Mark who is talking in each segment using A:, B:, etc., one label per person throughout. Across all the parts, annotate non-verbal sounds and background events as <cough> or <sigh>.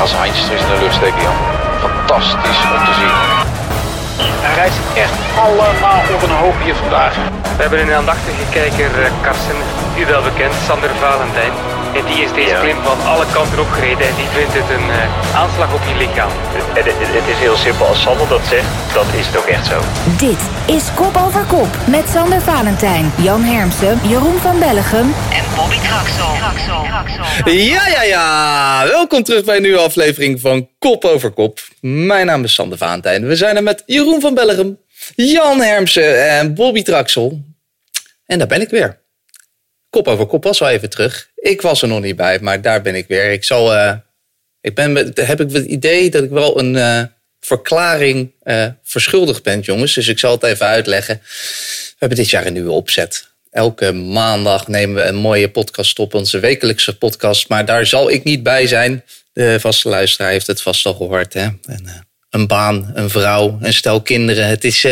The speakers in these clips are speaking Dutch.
A: Als handjes er eens in de lucht steken, Jan. Fantastisch om te zien.
B: Hij rijdt echt allemaal op een hoop hier vandaag.
C: We hebben een aandachtige kijker, eh, Karsten, u wel bekend, Sander Valentijn. En die is deze klim van alle kanten opgereden en die vindt het een eh, aanslag op je lichaam.
D: Het, het- het is heel simpel. Als Sander dat zegt, dan is het ook echt zo.
E: Dit is Kop over Kop met Sander Valentijn, Jan Hermsen, Jeroen van Bellegem en Bobby Traxel.
F: Ja, ja, ja. Welkom terug bij een nieuwe aflevering van Kop over Kop. Mijn naam is Sander Vaantijn. We zijn er met Jeroen van Bellegem, Jan Hermsen en Bobby Traxel. En daar ben ik weer. Kop over Kop was al even terug. Ik was er nog niet bij, maar daar ben ik weer. Ik zal... eh, ik ben, heb ik het idee dat ik wel een eh, verklaring eh, verschuldigd ben, jongens. Dus ik zal het even uitleggen. We hebben dit jaar een nieuwe opzet. Elke maandag nemen we een mooie podcast op, onze wekelijkse podcast. Maar daar zal ik niet bij zijn. De vaste luisteraar heeft het vast al gehoord. Hè? En, een baan, een vrouw, een stel kinderen. Het is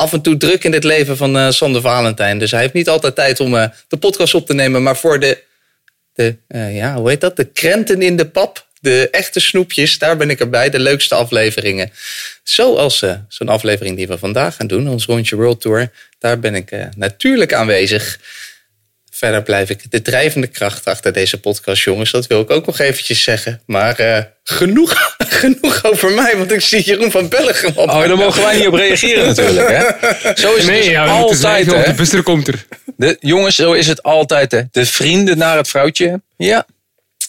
F: af en toe druk in het leven van eh, Sander Valentijn. Dus hij heeft niet altijd tijd om eh, de podcast op te nemen. Maar voor de, de eh, ja, hoe heet dat? De krenten in de pap. De echte snoepjes, daar ben ik erbij. De leukste afleveringen. Zoals zo'n aflevering die we vandaag gaan doen, ons rondje World Tour. Daar ben ik natuurlijk aanwezig. Verder blijf ik de drijvende kracht achter deze podcast, jongens. Dat wil ik ook nog eventjes zeggen. Maar eh, genoeg, <laughs> genoeg over mij, want ik zie Jeroen van Bellegem op.
G: Oh, daar mogen wij niet op reageren natuurlijk. Hè? Zo is het dus
C: ja,
G: altijd. Hè?
C: De buster komt er.
G: De, jongens, zo is het altijd. Hè? De vrienden naar het vrouwtje. Ja,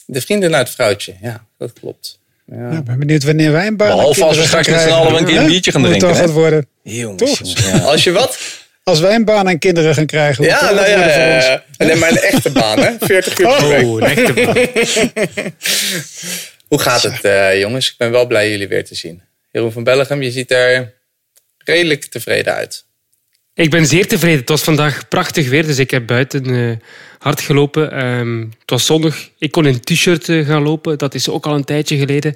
F: De vrienden naar het vrouwtje, ja, dat klopt.
H: Nou, ik ben benieuwd wanneer wij een en
G: Behalve als we
H: kinderen
G: straks
H: gaan
G: met z'n allen een keer een biertje gaan drinken, hè?
H: gaat worden.
G: jongens.
H: Toch?
G: jongens, ja.
F: Als je wat?
H: Als wij een baan en kinderen gaan krijgen.
F: Ja, nou ja, ja, ja. Nee, maar een echte baan, hè? <laughs> 40 uur per week.
C: Oh, een echte <laughs>
F: Hoe gaat het, eh, jongens? Ik ben wel blij jullie weer te zien. Jeroen van Bellegem, je ziet er redelijk tevreden uit.
C: Ik ben zeer tevreden. Het was vandaag prachtig weer, dus ik heb buiten eh, hard gelopen. Ehm, het was zonnig. Ik kon in een t-shirt eh, gaan lopen. Dat is ook al een tijdje geleden.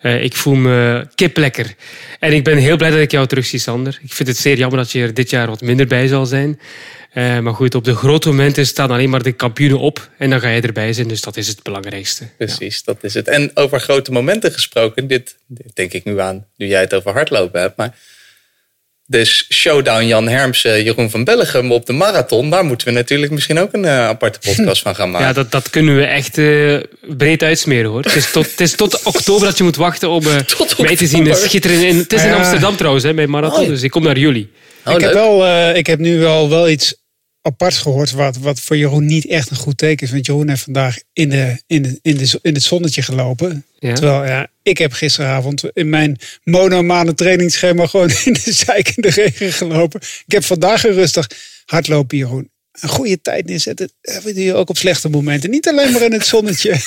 C: Eh, ik voel me kip lekker. En ik ben heel blij dat ik jou terug zie, Sander. Ik vind het zeer jammer dat je er dit jaar wat minder bij zal zijn. Maar goed, op de grote momenten staan alleen maar de kampioenen op. En dan ga je erbij zijn, dus dat is het belangrijkste.
F: Precies, dat is het. En over grote momenten gesproken, dit denk ik nu aan, nu jij het over hardlopen hebt. Maar de showdown Jan Hermsen, Jeroen van Bellegem op de marathon, daar moeten we natuurlijk misschien ook een eh, aparte <laughs> podcast van gaan maken.
C: Ja, dat, dat kunnen we echt eh, breed uitsmeren hoor. Het is, tot, het is tot <laughs> oktober dat je moet wachten om eh,
F: Tot
C: mij te zien schitteren. In, het is in
H: Ja.
C: Amsterdam trouwens, hè, bij Marathon.
F: Oh, ja.
C: Dus ik kom naar jullie.
F: Oh,
H: ik, heb
F: leuk.
H: wel, eh, ik heb nu wel, wel iets aparts gehoord. Wat, wat voor Jeroen niet echt een goed teken is. Want Jeroen heeft vandaag in, de, in, de, in, de, in het zonnetje gelopen.
C: Ja.
H: Terwijl ja, ik heb gisteravond in mijn monomane trainingsschema gewoon <laughs> in de zeikende regen gelopen. Ik heb vandaag een rustig hardlopen, Jeroen. Een goede tijd neerzetten. Dat doe je ook op slechte momenten. Niet alleen maar in het zonnetje. <laughs>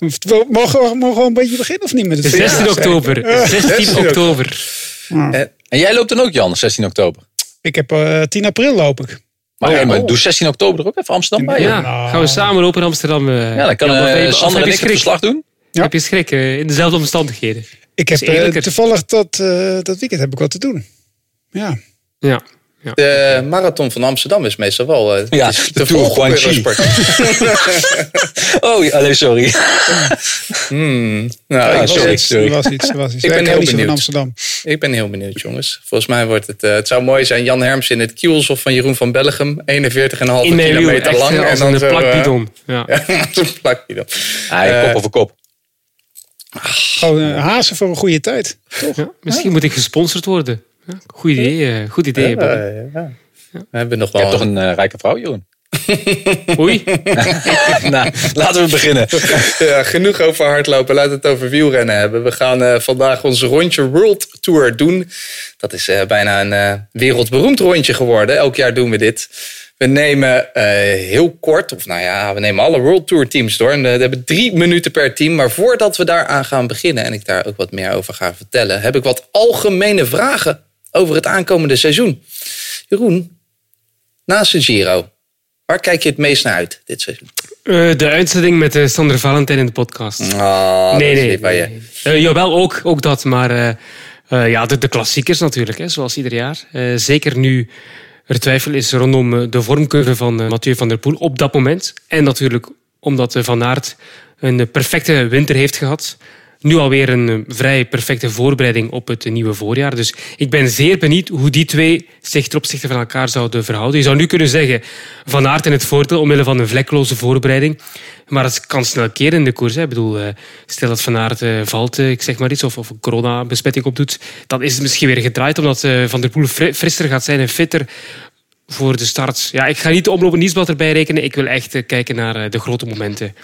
H: We Mogen we, mogen we een beetje beginnen of niet met het
C: 16
H: Ja, <laughs>
C: oktober. 16
F: 16
C: oktober.
G: En jij loopt dan ook, Jan, 16 oktober.
H: Ik heb eh 10 april loop ik.
G: Maar,
F: Oh,
G: maar
F: oh.
G: doe 16 oktober er ook even Amsterdam bij.
C: Ja,
G: Ja,
C: gaan we samen lopen in Amsterdam. eh.
G: ja dan kan
C: of
G: Sander en ik het verslag doen.
H: Ja.
C: Heb je schrik eh, in dezelfde omstandigheden?
H: Ik heb toevallig dat, eh, dat weekend heb ik wat te doen. Ja.
C: Ja.
F: De marathon van Amsterdam is meestal wel eh,
G: Ja,
F: is
G: de
F: te
G: Tour. <laughs> Oh, ja, sorry. <laughs>
F: Hmm. Nou,
G: Ja,
F: ik,
H: was
G: sorry,
H: iets,
G: sorry.
H: Er was iets. Was iets. <laughs>
F: Ik ben heel benieuwd.
H: Amsterdam.
F: ik ben heel benieuwd, jongens. Volgens mij wordt het... eh, het zou mooi zijn, Jan Herms in het kielzof van Jeroen van Bellegem. 41,5
C: In mijn wiel,
F: kilometer
C: echt
F: lang.
C: eh, als
F: dan
C: een
F: zo, eh,
C: plakbidon. Ja.
F: Een.
G: Hij
F: Eh,
G: kop over kop.
H: Gewoon eh, hazen voor een goede tijd.
C: Ja, Misschien moet ik gesponsord worden. Goed idee. eh, goed idee.
F: Ja. We hebben nog
G: Je
F: wel...
G: hebt toch een eh, rijke vrouw, Jeroen? <laughs>
C: Oei. <laughs>
G: nou, laten we beginnen. <laughs>
F: Ja, genoeg over hardlopen. Laten we het over wielrennen hebben. We gaan eh, vandaag onze rondje World Tour doen. Dat is eh, bijna een eh, wereldberoemd rondje geworden. Elk jaar doen we dit. We nemen eh, heel kort, of nou ja, we nemen alle World Tour teams door. En, we hebben drie minuten per team. Maar voordat we daaraan gaan beginnen en ik daar ook wat meer over ga vertellen, heb ik wat algemene vragen over het aankomende seizoen. Jeroen, naast de Giro, waar kijk je het meest naar uit dit seizoen?
C: Eh, de uitzending met eh, Sander Valentijn in de podcast.
F: Ah,
C: nee, nee.
F: je.
C: nee. Eh, jawel, ook, ook dat. Maar ja, de, de klassiekers natuurlijk, hè, zoals ieder jaar. Zeker nu er twijfel is rondom de vormcurve van Mathieu van der Poel op dat moment. En natuurlijk omdat Van Aert een perfecte winter heeft gehad. Nu alweer een eh, vrij perfecte voorbereiding op het nieuwe voorjaar. Dus ik ben zeer benieuwd hoe die twee zich ten opzichte van elkaar zouden verhouden. Je zou nu kunnen zeggen Van Aert in het voordeel omwille van een vlekloze voorbereiding. Maar het kan snel keren in de koers. Hè. Ik bedoel, eh, stel dat Van Aert eh, valt, ik zeg maar iets, of, of een coronabesmetting opdoet, dan is het misschien weer gedraaid omdat Van der Poel fri- frisser gaat zijn en fitter voor de start. Ja, ik ga niet de omloop nieuwsblad erbij rekenen. Ik wil echt kijken naar de grote momenten.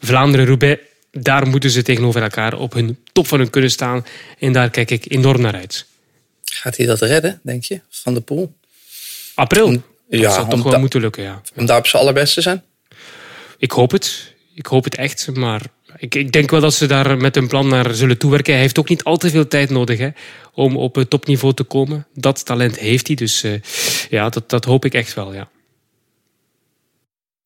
C: Vlaanderen-Roubaix, daar moeten ze tegenover elkaar op hun top van hun kunnen staan. En daar kijk ik enorm naar uit.
F: Gaat hij dat redden, denk je, Van de Poel?
C: April.
F: Ja,
C: dat zou toch wel moeten lukken, ja.
F: Om daar op zijn allerbeste te zijn?
C: Ik hoop het. Ik hoop het echt. Maar ik, ik denk wel dat ze daar met een plan naar zullen toewerken. Hij heeft ook niet al te veel tijd nodig hè, om op het topniveau te komen. Dat talent heeft hij. Dus eh, ja, dat, dat hoop ik echt wel. Ja.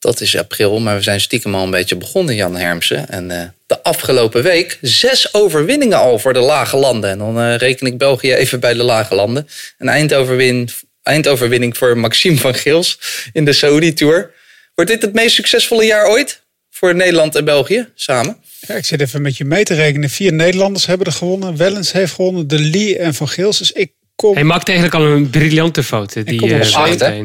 F: Dat is april, maar we zijn stiekem al een beetje begonnen, Jan Hermsen. En eh, de afgelopen week zes overwinningen al voor de lage landen. En dan eh, reken ik België even bij de lage landen. Een eindoverwin, eindoverwinning voor Maxime van Gils in de Saudi Tour. Wordt dit het meest succesvolle jaar ooit voor Nederland en België samen?
H: Ja, ik zit even met je mee te rekenen. Vier Nederlanders hebben er gewonnen. Wellens heeft gewonnen. De Lee en Van Gils. Dus ik kom,
C: Hij maakt eigenlijk al een briljante fout. Die,
H: kom op
C: eh,
H: op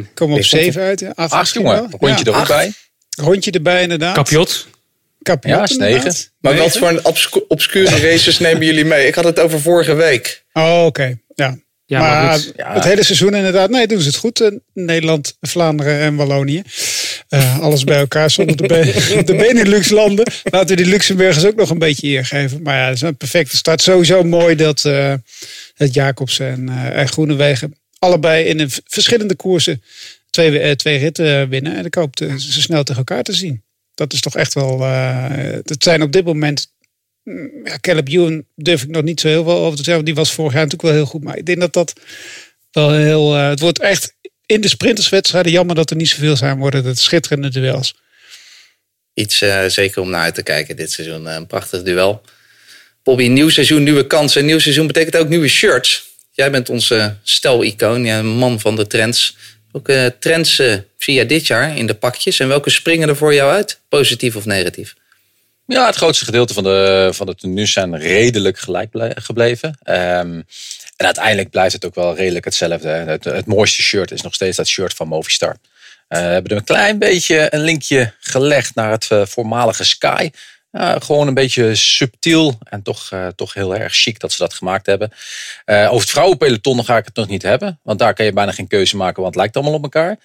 F: Ik vond
H: zeven uit. Ja, Acht,
G: Acht
H: misschien
G: jongen,
H: wel.
G: rondje
H: Ja,
G: er ook bij.
H: Rondje erbij inderdaad.
C: Kapiot.
H: Kapiot,
G: Ja, is negen.
H: inderdaad.
F: Maar wat voor een obscu- obscure races nemen jullie mee? Ik had het over vorige week.
H: Oh, oké. Ja.
C: Ja, maar
H: maar.
G: Ja.
H: het hele seizoen inderdaad. Nee, doen ze het goed. Eh, Nederland, Vlaanderen en Wallonië. Eh, alles bij elkaar zonder de, de Benelux-landen. Laten we die Luxemburgers ook nog een beetje eer geven. Maar ja, dat is een perfecte start. Sowieso mooi dat, eh dat Jacobsen en, en Groenewegen allebei in verschillende koersen twee, twee ritten winnen. En ik hoop ze snel tegen elkaar te zien. Dat is toch echt wel... het zijn op dit moment mm, ja, Caleb Ewan durf ik nog niet zo heel veel over te zeggen. Die was vorig jaar natuurlijk wel heel goed. Maar ik denk dat dat wel heel... het wordt echt in de sprinterswedstrijden. Jammer dat er niet zoveel zijn worden. Dat schitterende duels.
F: Iets eh, zeker om naar uit te kijken dit seizoen. Eh, een prachtig duel. Bobby, nieuw seizoen, nieuwe kansen. Nieuw seizoen betekent ook nieuwe shirts. Jij bent onze stijlicoon, ja, een man van de trends. Welke trends eh, zie jij dit jaar in de pakjes? En welke springen er voor jou uit? Positief of negatief?
G: Ja, het grootste gedeelte van de, van de tenues zijn redelijk gelijk ble- gebleven. Ehm, en uiteindelijk blijft het ook wel redelijk hetzelfde. Het, het mooiste shirt is nog steeds dat shirt van Movistar. Eh, we hebben er een klein beetje een linkje gelegd naar het eh, voormalige Sky. Gewoon een beetje subtiel en toch, eh, toch heel erg chic dat ze dat gemaakt hebben. Over het vrouwenpeloton ga ik het nog niet hebben. Want daar kan je bijna geen keuze maken, want het lijkt allemaal op elkaar.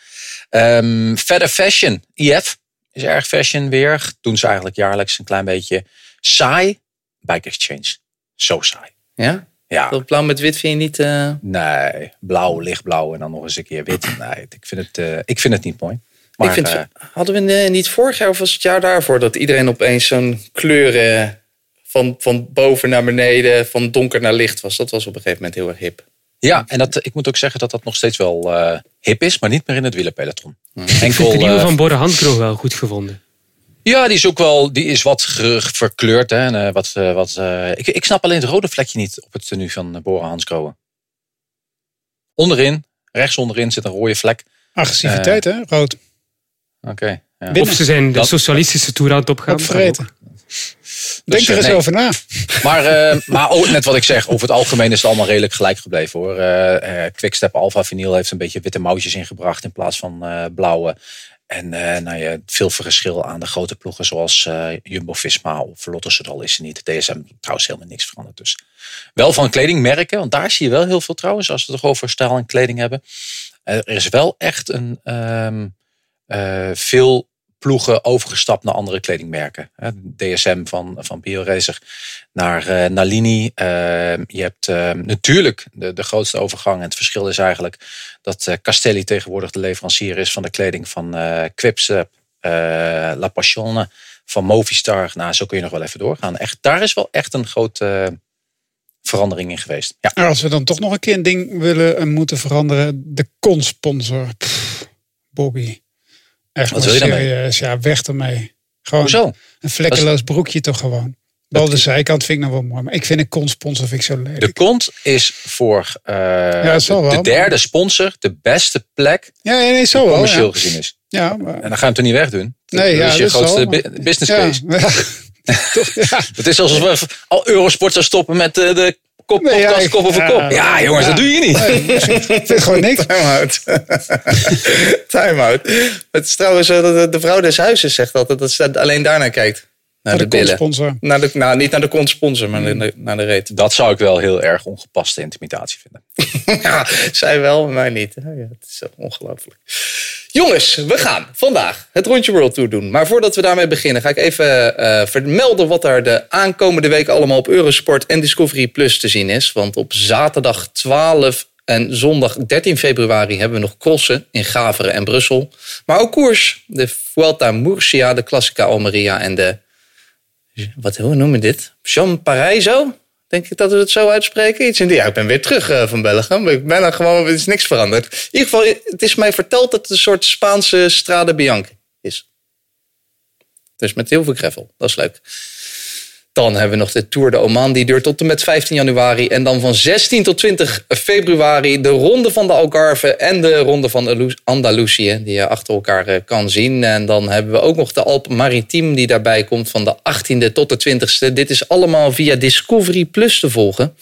G: Ehm, verder fashion, IF is erg fashion weer. Doen ze eigenlijk jaarlijks een klein beetje saai. Bike Exchange, zo saai.
F: Ja?
G: Ja,
F: Dat blauw met wit vind je niet... eh,
G: nee, blauw, lichtblauw en dan nog eens een keer wit. Nee, ik vind het, eh, ik vind het niet mooi. Maar,
F: ik vind,
G: eh,
F: hadden we niet vorig jaar of was het jaar daarvoor... dat iedereen opeens zo'n kleuren van, van boven naar beneden... van donker naar licht was? Dat was op een gegeven moment heel erg hip.
G: ja, en dat, ik moet ook zeggen dat dat nog steeds wel eh, hip is, maar niet meer in het wielerpeloton.
C: Ik vind
G: Enkel,
C: de nieuwe van Borre Handkroeg wel goed gevonden.
G: Ja, die is ook wel, die is wat verkleurd. Hè, en, eh, wat, eh, wat, eh, ik, ik snap alleen het rode vlekje niet op het tenue van uh, Bora Hansgrohe. Onderin, rechts onderin zit een rode vlek.
H: Agressiviteit, hè? Rood.
G: Oké. ja.
H: Binnen.
C: Of ze zijn de
G: Dat-
C: socialistische toer aan het opgaan.
H: Opvreten. Denk
G: Dus,
H: er eens
G: nee.
H: over na.
G: Maar, eh, maar ook net wat ik zeg, over het algemeen is het allemaal redelijk gelijk gebleven hoor. Eh eh, Quickstep Alpha Vinyl heeft een beetje witte mouwtjes ingebracht in plaats van eh, blauwe. En eh, nou ja, veel verschil aan de grote ploegen zoals eh, Jumbo-Visma of Lotto Soudal is er niet. DSM trouwens helemaal niks veranderd dus. Wel van kledingmerken, want daar zie je wel heel veel trouwens als we het toch over stijl en kleding hebben. Eh, er is wel echt een ehm, eh, veel ploegen overgestapt naar andere kledingmerken. DSM van, van BioRacer naar Nalini. Eh, je hebt eh, natuurlijk de, de grootste overgang. En het verschil is eigenlijk dat eh, Castelli tegenwoordig de leverancier is van de kleding van eh Quipstep, eh, La Passione, van Movistar. Nou, zo kun je nog wel even doorgaan. Echt, daar is wel echt een grote eh, verandering in geweest. Ja.
H: Maar als we dan toch nog een keer een ding willen en moeten veranderen. De consponsor. Pff, Bobby. Echt
G: Wat wil je daarmee?
H: Ja, weg ermee. Gewoon
G: Hoezo?
H: een vlekkeloos broekje toch gewoon. Behalve de zijkant vind ik nog wel mooi. Maar ik vind een consponsor vind ik zo lelijk.
G: De kont is voor eh, de,
H: wel,
G: de derde sponsor de beste plek
H: Ja, nee, nee, zo wel.
G: commercieel
H: Ja.
G: gezien is.
H: Ja, maar,
G: En dan ga je hem toch niet wegdoen?
H: Nee,
G: dat
H: ja,
G: is je
H: dat
G: grootste bu- <laughs>
H: maar-
G: business case.
H: ja. Toch. <laughs>
G: Het is alsof we al Eurosport zou stoppen met eh, de kop,
H: Nee,
G: podcast kop over
H: ja,
G: kop. Ja, jongens, dat doe je niet.
H: Ik vind het gewoon niks.
F: Time-out. <laughs> Time-out. Het is trouwens eh, de, de vrouw des huizes zegt altijd dat ze alleen daarnaar kijkt. Naar de,
H: de
F: billen.
H: sponsor.
F: Naar de, nou, niet naar de kont-sponsor, maar naar de, naar de reet.
G: Dat zou ik wel heel erg ongepaste intimidatie vinden. <laughs>
F: ja, zij wel, mij niet. Ja, het is ongelooflijk. Jongens, we gaan vandaag het rondje World Tour doen. Maar voordat we daarmee beginnen, ga ik even eh, vermelden wat er de aankomende week allemaal op Eurosport en Discovery Plus te zien is. Want op zaterdag 12 en zondag 13 februari hebben we nog crossen in Gaveren en Brussel. Maar ook koers. De Vuelta Murcia, de Classica Almeria en de... Wat, hoe noemen we dit? Jean Parijzo? Denk ik dat we het zo uitspreken? Iets in die, ja, ik ben weer terug eh, van België. Ik ben er gewoon, er is niks veranderd. In ieder geval, het is mij verteld dat het een soort Spaanse Strade Bianca is. Dus met heel veel gravel. Dat is leuk. Dan hebben we nog de Tour de Oman. Die duurt tot en met 15 januari. En dan van 16 tot 20 februari de Ronde van de Algarve en de Ronde van Andalusië. Die je achter elkaar eh, kan zien. En dan hebben we ook nog de Alp Maritiem die daarbij komt van de 18e tot de 20e. Dit is allemaal via Discovery Plus te volgen.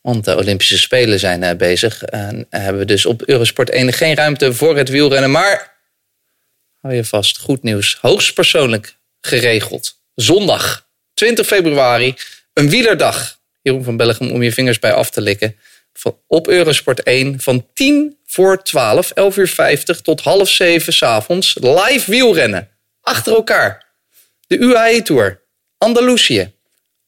F: Want de Olympische Spelen zijn eh, bezig. En hebben we dus op Eurosport 1 geen ruimte voor het wielrennen. Maar hou je vast, goed nieuws. Hoogstpersoonlijk geregeld. Zondag 20 februari, een wielerdag. Jeroen van Bellegem om je vingers bij af te likken. Op Eurosport 1 van 10 voor 12, 11 uur 50 tot half 7 s'avonds. Live wielrennen. Achter elkaar. De UAE Tour, Andalusië,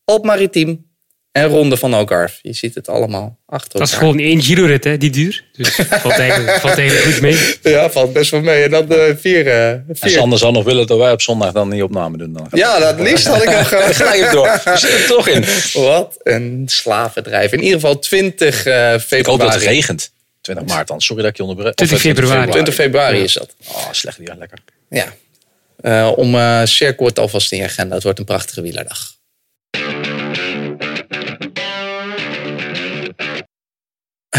F: Alp Maritiem en Ronde van Algarve. Je ziet het allemaal achter
C: Dat is gewoon één Giro-rit, hè, die duur. Dus valt <laughs> eigenlijk, valt eigenlijk goed mee.
F: Ja, valt best wel mee. En dan de vier... eh,
G: En
F: vier.
G: Sander zal nog willen dat wij op zondag dan die opname doen. Dan
F: Ja, dat liefst had ik nog <laughs>
G: Gelijk door. <laughs> Zitten er toch in.
F: Wat een slavendrijf. In ieder geval 20 eh,
G: Ik hoop dat het
F: februari.
G: regent. 20 maart dan. Sorry dat ik je onderbreek.
C: 20
G: Of, eh,
C: februari.
F: 20 februari is dat.
G: Oh, slecht weer. Lekker.
F: Ja. Eh, om eh cirkel het alvast in je agenda. Het wordt een prachtige wielerdag.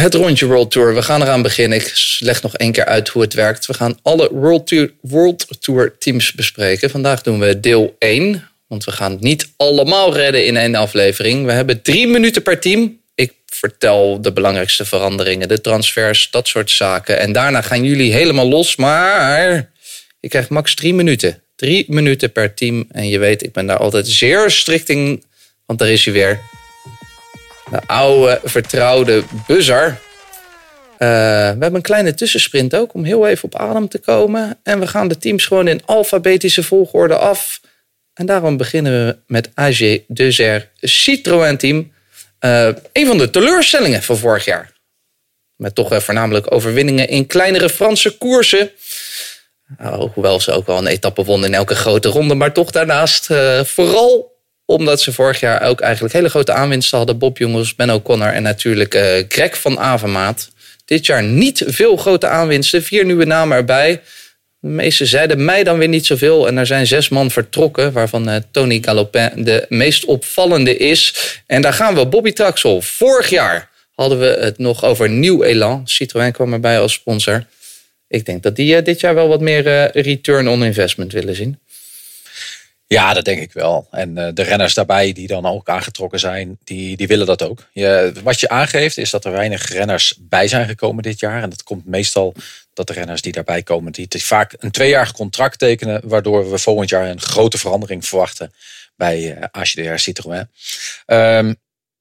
F: Het rondje World Tour. We gaan eraan beginnen. Ik leg nog één keer uit hoe het werkt. We gaan alle World Tour, World Tour teams bespreken. Vandaag doen we deel 1. Want we gaan niet allemaal redden in één aflevering. We hebben drie minuten per team. Ik vertel de belangrijkste veranderingen, de transfers, dat soort zaken. En daarna gaan jullie helemaal los. Maar je krijgt max drie minuten. Drie minuten per team. En je weet, ik ben daar altijd zeer strikt in. Want daar is hij weer. De oude, vertrouwde buzzer. Eh, we hebben een kleine tussensprint ook om heel even op adem te komen. En we gaan de teams gewoon in alfabetische volgorde af. En daarom beginnen we met AG Dezer Citroën Team. Eh, een van de teleurstellingen van vorig jaar. Met toch eh, voornamelijk overwinningen in kleinere Franse koersen. Hoewel ze ook wel een etappe wonnen in elke grote ronde. Maar toch daarnaast vooral omdat ze vorig jaar ook eigenlijk hele grote aanwinsten hadden. Bob Jongens, Ben O'Connor en natuurlijk eh, Greg van Avermaat. Dit jaar niet veel grote aanwinsten. Vier nieuwe namen erbij. De meeste zeiden mij dan weer niet zoveel. En er zijn zes man vertrokken, waarvan eh, Tony Galopin de meest opvallende is. En daar gaan we, Bobby Traxel. Vorig jaar hadden we het nog over Nieuw Elan. Citroën kwam erbij als sponsor. Ik denk dat die eh, dit jaar wel wat meer return on investment willen zien.
G: Ja, dat denk ik wel. En eh, de renners daarbij die dan ook aangetrokken zijn, die, die willen dat ook. Je, wat je aangeeft is dat er weinig renners bij zijn gekomen dit jaar. En dat komt meestal dat de renners die daarbij komen, die vaak een tweejarig contract tekenen, waardoor we volgend jaar een grote verandering verwachten bij eh AGDR Citroën. Ehm,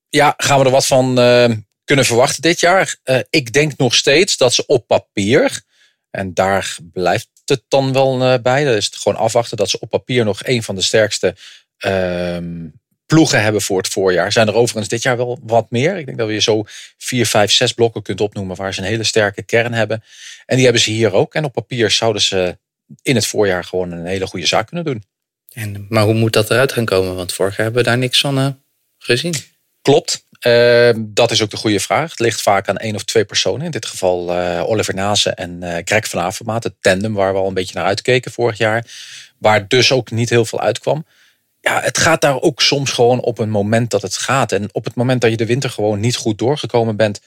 G: ja, gaan we er wat van eh, kunnen verwachten dit jaar? Ik denk nog steeds dat ze op papier, en daar blijft het dan wel eh, bij, dat is het gewoon afwachten dat ze op papier nog een van de sterkste ehm, ploegen hebben voor het voorjaar. Zijn er overigens dit jaar wel wat meer. Ik denk dat we je zo vier, vijf, zes blokken kunt opnoemen waar ze een hele sterke kern hebben. En die hebben ze hier ook. En op papier zouden ze in het voorjaar gewoon een hele goede zaak kunnen doen.
F: En, maar hoe moet dat eruit gaan komen? Want vorig jaar hebben we daar niks van eh, gezien.
G: Klopt. Eh, dat is ook de goede vraag. Het ligt vaak aan één of twee personen. In dit geval eh, Oliver Nase en eh Greg van Avermaat. Het tandem waar we al een beetje naar uitkeken vorig jaar. Waar dus ook niet heel veel uitkwam. Ja, het gaat daar ook soms gewoon op een moment dat het gaat. En op het moment dat je de winter gewoon niet goed doorgekomen bent,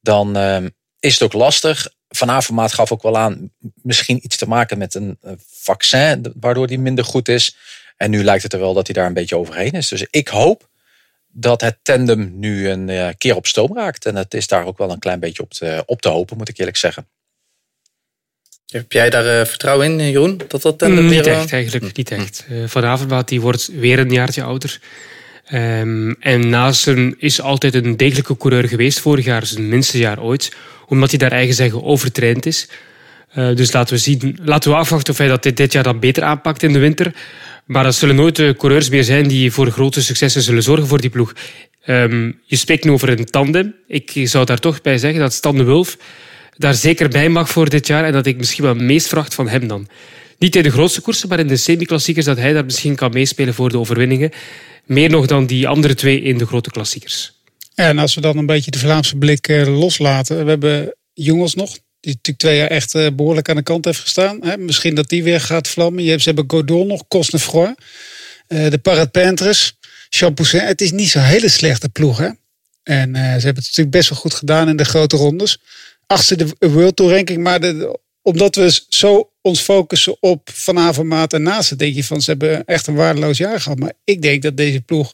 G: dan eh, is het ook lastig. Van Avermaat gaf ook wel aan misschien iets te maken met een vaccin, waardoor die minder goed is. En nu lijkt het er wel dat hij daar een beetje overheen is. Dus ik hoop dat het tandem nu een eh, keer op stoom raakt. En het is daar ook wel een klein beetje op te, op te hopen, moet ik eerlijk zeggen.
F: Heb jij daar eh, vertrouwen in, eh, Jeroen? Dat dat tandem
C: Mm, niet
F: weer,
C: echt, eigenlijk. Niet echt. Eh, Van Avermaat die wordt weer een jaartje ouder. Ehm, en naast hem is altijd een degelijke coureur geweest. Vorig jaar zijn minste jaar ooit. Omdat hij daar eigen zeggen overtraind is. Eh, dus laten we, zien, laten we afwachten of hij dat dit, dit jaar dan beter aanpakt in de winter. Maar dat zullen nooit de coureurs meer zijn die voor grote successen zullen zorgen voor die ploeg. Ehm, je spreekt nu over een tandem. Ik zou daar toch bij zeggen dat Stan de Wulf daar zeker bij mag voor dit jaar. En dat ik misschien wel meest verwacht van hem dan. Niet in de grootste koersen, maar in de semi-klassiekers dat hij daar misschien kan meespelen voor de overwinningen. Meer nog dan die andere twee in de grote klassiekers.
H: En als we dan een beetje de Vlaamse blik eh, loslaten. We hebben jongens nog. Die natuurlijk twee jaar echt eh, behoorlijk aan de kant heeft gestaan. Hè? Misschien dat die weer gaat vlammen. Je hebt, ze hebben Godon nog, Cosnefroy. eh de Parapentres, Champoussin. Het is niet zo'n hele slechte ploeg. Hè? En eh, ze hebben het natuurlijk best wel goed gedaan in de grote rondes. Achtste de World Tour ranking. Maar omdat we zo ons focussen op Van Avermaat en Naasten. Denk je van ze hebben echt een waardeloos jaar gehad. Maar ik denk dat deze ploeg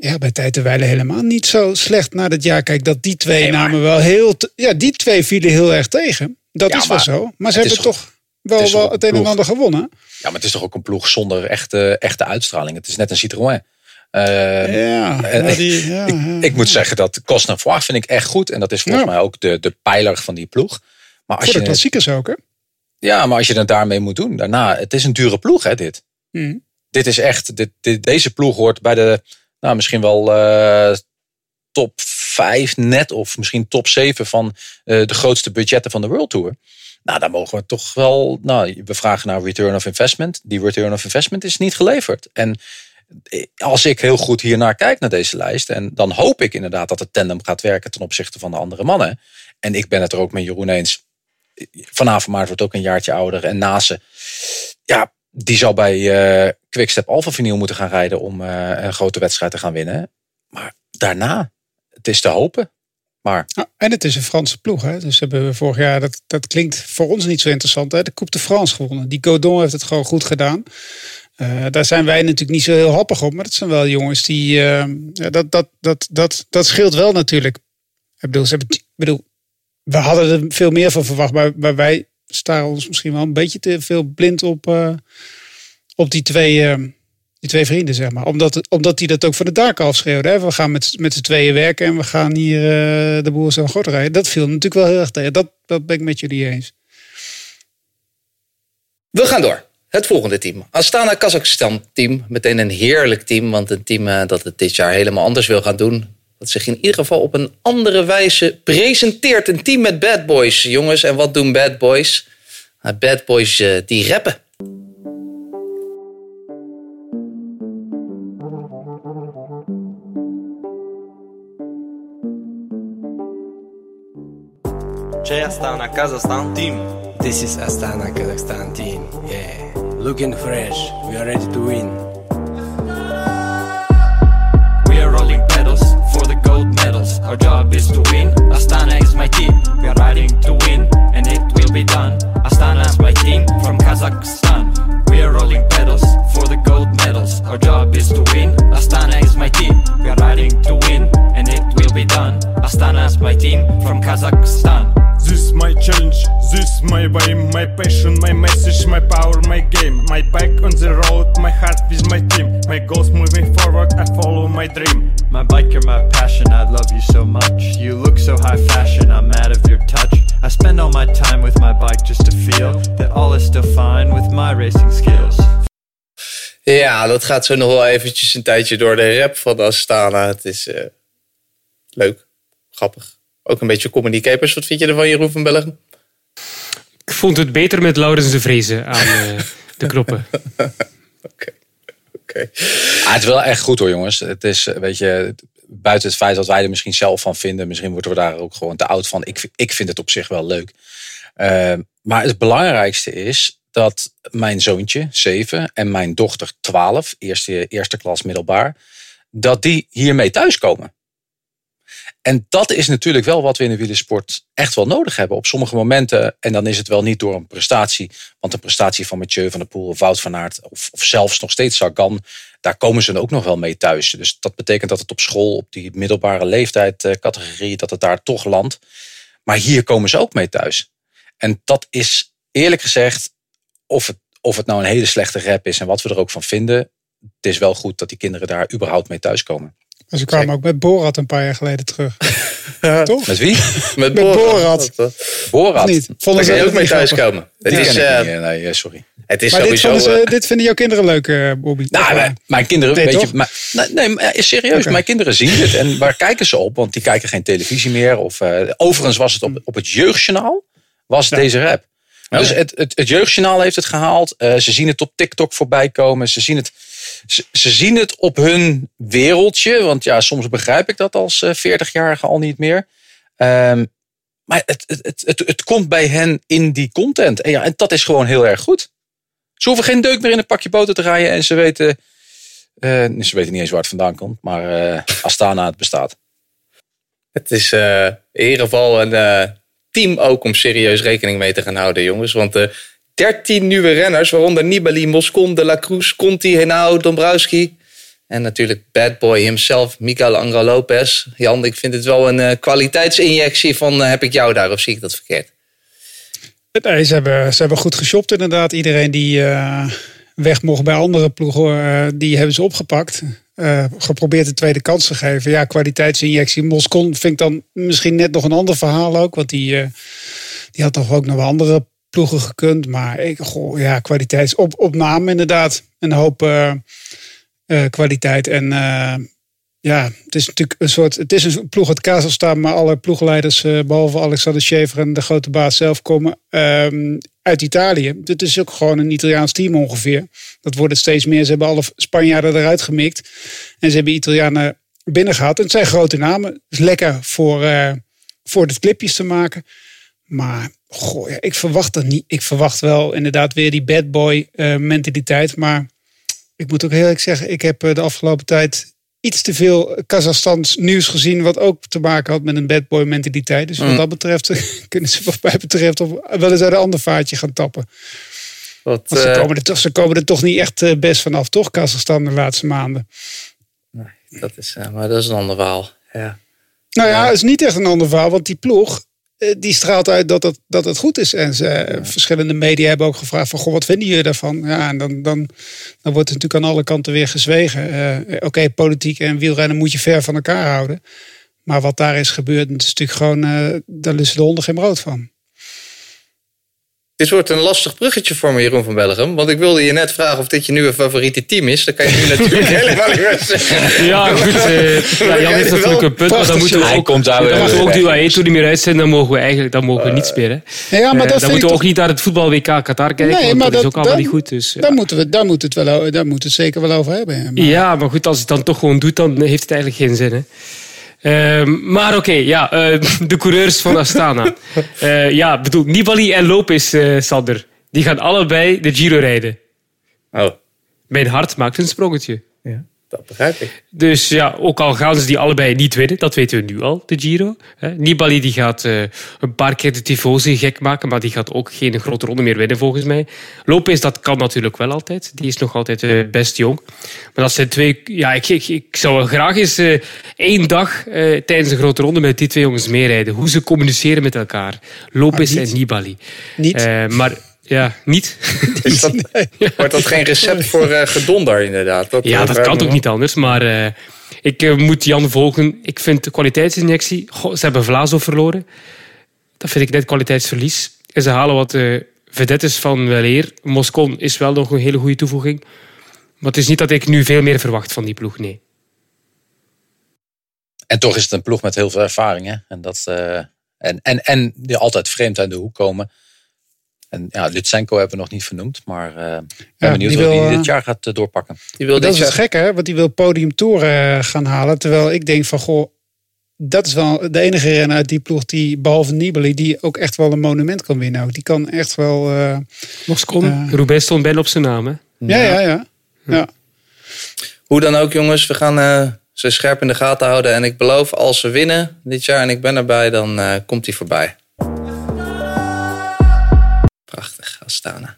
H: ja, bij tijd en wijle helemaal niet zo slecht na dit jaar. Kijk, dat die twee namen wel heel... ja, die twee vielen heel erg tegen. Dat
G: Ja,
H: is wel zo. Maar ze hebben
G: is
H: toch wel
G: het is
H: wel het
G: een
H: en ander gewonnen.
G: Ja, maar het is toch ook een ploeg zonder echte, echte uitstraling. Het is net een Citroën. Eh,
H: Ja,
G: en-
H: maar die, <laughs> ja, ja.
G: Ik moet zeggen dat Cosnefroid vind ik echt goed. En dat is volgens
H: Ja.
G: mij ook de, de pijler van die ploeg. Maar als
H: Voor de
G: je, het,
H: klassiekers ook, hè?
G: ja, maar als je het daarmee moet doen. Daarna, het is een dure ploeg hè, dit.
H: Hm.
G: Dit is echt, dit, dit- deze ploeg hoort bij de, nou misschien wel eh, top 5 net. Of misschien top 7 van eh, de grootste budgetten van de World Tour. Nou, daar mogen we toch wel, nou, we vragen naar return of investment. Die return of investment is niet geleverd. En als ik heel goed hiernaar kijk naar deze lijst. En dan hoop ik inderdaad dat het tandem gaat werken ten opzichte van de andere mannen. En ik ben het er ook met Jeroen eens. Vanavond maart wordt ook een jaartje ouder. En Nase, ja, die zal bij eh Quickstep Alpha Vinyl moeten gaan rijden om eh, een grote wedstrijd te gaan winnen. Maar daarna, het is te hopen. Maar
H: en het is een Franse ploeg, hè? Dus hebben vorig jaar, dat, dat klinkt voor ons niet zo interessant, hè? De Coupe de France gewonnen. Die Godon heeft het gewoon goed gedaan. Eh, daar zijn wij natuurlijk niet zo heel happig op, maar dat zijn wel jongens die. dat, dat, dat, dat, dat scheelt wel natuurlijk. Ik bedoel, ze hebben, ik bedoel, we hadden er veel meer van verwacht, maar, maar wij staren ons misschien wel een beetje te veel blind op, eh, op die twee. eh, die twee vrienden, zeg maar. Omdat, omdat die dat ook van de daken afschreeuwden. Hè? We gaan met, met z'n tweeën werken en we gaan hier eh, de boer zo goed rijden. Dat viel natuurlijk wel heel erg tegen. Dat, dat ben ik met jullie eens.
F: We gaan door. Het volgende team. Astana Kazachstan team. Meteen een heerlijk team. Want een team dat het dit jaar helemaal anders wil gaan doen. Dat zich in ieder geval op een andere wijze presenteert. Een team met bad boys, jongens. En wat doen bad boys? Nou, bad boys eh, die rappen.
I: Jay Astana Kazakhstan team.
J: This is Astana Kazakhstan team. Yeah. Looking fresh. We are ready to win.
I: Medals. Our job is to win. Astana is my team. We are riding to win, and it will be done. Astana is my team from Kazakhstan. We are rolling pedals for the gold medals. Our job is to win. Astana is my team. We are riding to win, and it will be done. Astana is my team from Kazakhstan.
K: This my challenge, my way, my passion, my message, my power, my game. My back on the road, my heart with my team. My goals moving forward, I follow my dream.
I: My bike, you're my passion, I love you so much. You look so high fashion, I'm out of your touch. I spend all my time with my bike just to feel that all is still fine with my racing skills.
F: Ja, dat gaat zo nog wel eventjes een tijdje door de rap van Astana. Het is eh, leuk, grappig. Ook een beetje comedy capers. Wat vind je ervan, Jeroen van Bellegem?
C: Ik vond het beter met Laurens de Vrezen aan eh, de knoppen. <laughs>
F: Oké.
G: Ah, het is wel echt goed hoor, jongens. Het is, eh, weet je, buiten het feit dat wij er misschien zelf van vinden, misschien worden we daar ook gewoon te oud van. Ik, ik vind het op zich wel leuk. Eh, maar het belangrijkste is dat mijn zoontje, 7, en mijn dochter, 12, eerste, eerste klas middelbaar, dat die hiermee thuiskomen. En dat is natuurlijk wel wat we in de wielersport echt wel nodig hebben. Op sommige momenten, en dan is het wel niet door een prestatie. Want een prestatie van Mathieu van der Poel of Wout van Aert... of, of zelfs nog steeds Sagan, daar komen ze ook nog wel mee thuis. Dus dat betekent dat het op school, op die middelbare leeftijd eh, dat het daar toch landt. Maar hier komen ze ook mee thuis. En dat is eerlijk gezegd, of het, of het nou een hele slechte rap is... en wat we er ook van vinden... het is wel goed dat die kinderen daar überhaupt mee thuiskomen.
H: Maar ze kwamen ook met Borat een paar jaar geleden terug. <laughs> Toch?
G: Met wie? <laughs>
F: Met
H: Met Borat.
G: Borat.
H: Niet? Vonden ze
F: ook mee thuiskomen. Het is, eh,
G: niet, eh, nee, sorry.
F: het is
H: Maar dit,
F: sowieso...
H: vonden ze,
F: eh,
H: dit vinden jouw kinderen leuk, eh, Bobby?
G: Nou, mijn, mijn kinderen,
H: Nee,
G: weet
H: toch?
G: je, maar, nee, nee, maar is serieus. Mijn kinderen zien dit. En waar kijken ze op? Want die kijken geen televisie meer. Of, eh, overigens was het op, op het jeugdjournaal, was deze rap. Dus het, het, het jeugdjournaal heeft het gehaald. Eh, ze zien het op TikTok voorbij komen. Ze zien het, ze, zien het op hun wereldje. Want ja, soms begrijp ik dat als eh, 40-jarige al niet meer. Ehm, maar het, het, het, het, komt bij hen in die content. En, ja, en dat is gewoon heel erg goed. Ze hoeven geen deuk meer in een pakje boter te rijden. En ze weten, eh, ze weten niet eens waar het vandaan komt. Maar eh, Astana, het bestaat.
F: Het is eh, in ieder geval een eh, team ook om serieus rekening mee te gaan houden, jongens. Want eh 13 nieuwe renners, waaronder Nibali, Moscon, De La Cruz, Conti, Henao, Dombrowski. En natuurlijk bad boy himself, Miguel Angel Lopez. Jan, ik vind het wel een eh, kwaliteitsinjectie van eh, heb ik jou daar of zie ik dat verkeerd?
H: Nee, ze hebben, ze hebben goed geshopt inderdaad. Iedereen die eh, weg mocht bij andere ploegen, eh, die hebben ze opgepakt. Eh, geprobeerd een tweede kans te geven. Ja, kwaliteitsinjectie. Moscon vind ik dan misschien net nog een ander verhaal ook. Want die, eh, die had toch ook nog andere ploegen gekund. Maar ik, goh, ja, kwaliteitsopname inderdaad. Een hoop eh, eh, kwaliteit. En eh, ja, het is natuurlijk een soort. Het is een ploeg uit Kazachstan, maar alle ploegleiders, eh, behalve Alexander Schever en de grote baas zelf, komen ehm, uit Italië. Dit is ook gewoon een Italiaans team ongeveer. Dat wordt steeds meer. Ze hebben alle Spanjaarden eruit gemikt. En ze hebben Italianen binnengehaald. En het zijn grote namen. Het is lekker voor, voor de clipjes te maken. Maar goh, ja, ik verwacht dat niet. Ik verwacht wel inderdaad weer die bad boy eh, mentaliteit. Maar ik moet ook heel eerlijk zeggen, ik heb eh, de afgelopen tijd iets te veel Kazachstans nieuws gezien. Wat ook te maken had met een bad boy mentaliteit. Dus wat
F: Mm.
H: dat betreft <laughs> kunnen ze wat mij betreft op, wel eens uit een ander vaartje gaan tappen.
F: Wat,
H: ze
F: eh,
H: komen, er toch, ze komen er toch niet echt best vanaf, toch? Kazachstan de laatste maanden.
F: dat is, maar dat is een ander verhaal. Ja.
H: Nou ja, het is niet echt een ander verhaal, want die ploeg die straalt uit dat het, dat het goed is. En ze, eh, verschillende media hebben ook gevraagd van, goh, wat vinden jullie daarvan? Ja, en dan, dan, dan wordt er natuurlijk aan alle kanten weer gezwegen. Eh, Oké, politiek en wielrennen moet je ver van elkaar houden. Maar wat daar is gebeurd, het is natuurlijk gewoon, eh daar lussen de honden geen brood van.
F: Dit wordt een lastig bruggetje voor me, Jeroen van Bellegem. Want ik wilde je net vragen of dit je nieuwe favoriete team is. Dat kan je nu <laughs> natuurlijk helemaal niet meer zeggen.
C: Ja, goed. eh, <laughs> ja, Jan heeft natuurlijk een punt, maar dan moeten we ook,
G: komt daar
C: dan moeten we ook die UAE-tour niet meer uitzenden. Dan mogen we eigenlijk dan mogen we niet spelen.
H: Ja, maar
C: Eh,
H: dat
C: dan moeten we
H: toch-
C: ook niet naar het voetbal WK Qatar kijken,
H: Nee,
C: want
H: maar
C: dat, is ook allemaal
H: dan-
C: niet goed. Dus, ja.
H: Daar, moeten we, daar, moet het wel, o- daar moet het zeker wel over hebben. Maar-
C: Ja, maar goed, als het dan toch gewoon doet, dan heeft het eigenlijk geen zin. Hè. Ehm, maar oké, ja, eh, <laughs> de coureurs van Astana. Eh, ja, bedoel, Nibali en Lopez, eh, Sander, die gaan allebei de Giro rijden.
F: Oh,
C: Mijn hart maakt een sprongetje.
F: ja, dat begrijp ik.
C: Dus ja, ook al gaan ze die allebei niet winnen, dat weten we nu al, de Giro. Nibali die gaat eh, een paar keer de tifosi gek maken, maar die gaat ook geen grote ronde meer winnen volgens mij. Lopez, dat kan natuurlijk wel altijd. Die is nog altijd eh, best jong. Maar dat zijn twee... Ja, ik, ik, ik zou wel graag eens eh, één dag tijdens een grote ronde met die twee jongens meerijden. Hoe ze communiceren met elkaar. Lopez
H: niet.
C: en Nibali.
H: Niet?
C: Maar ja, niet. <laughs>
F: Is dat, Wordt dat geen recept voor eh, gedonder, inderdaad? Dat,
C: Ja,
F: eh,
C: dat kan toch niet anders. Maar eh, ik moet Jan volgen. Ik vind de kwaliteitsinjectie... Goh, ze hebben Vlazo verloren. Dat vind ik net kwaliteitsverlies. En ze halen wat eh vedettes van weleer. Moscon is wel nog een hele goede toevoeging. Maar het is niet dat ik nu veel meer verwacht van die ploeg, nee.
G: En toch is het een ploeg met heel veel ervaring. Hè? En, dat, eh, en, en, en die altijd vreemd uit de hoek komen. En ja, Lutsenko hebben we nog niet vernoemd. Maar eh ik ben benieuwd
H: die
G: hij
H: eh,
G: dit jaar gaat eh, doorpakken.
F: Die wil
H: dat is het gekke, hè? Want die wil podium tour eh, gaan halen. Terwijl ik denk van, goh, dat is wel de enige renner uit die ploeg die, behalve Nibali, die ook echt wel een monument kan winnen. ook. Die kan echt wel... eh,
C: Moscon,
H: Ja.
C: Roubaix stond bijna op zijn naam. Hè?
H: ja, ja, ja. ja.
F: Hoe dan ook, jongens. We gaan eh, ze scherp in de gaten houden. En ik beloof, als ze winnen dit jaar en ik ben erbij, dan eh, komt hij voorbij. Prachtig, Astana.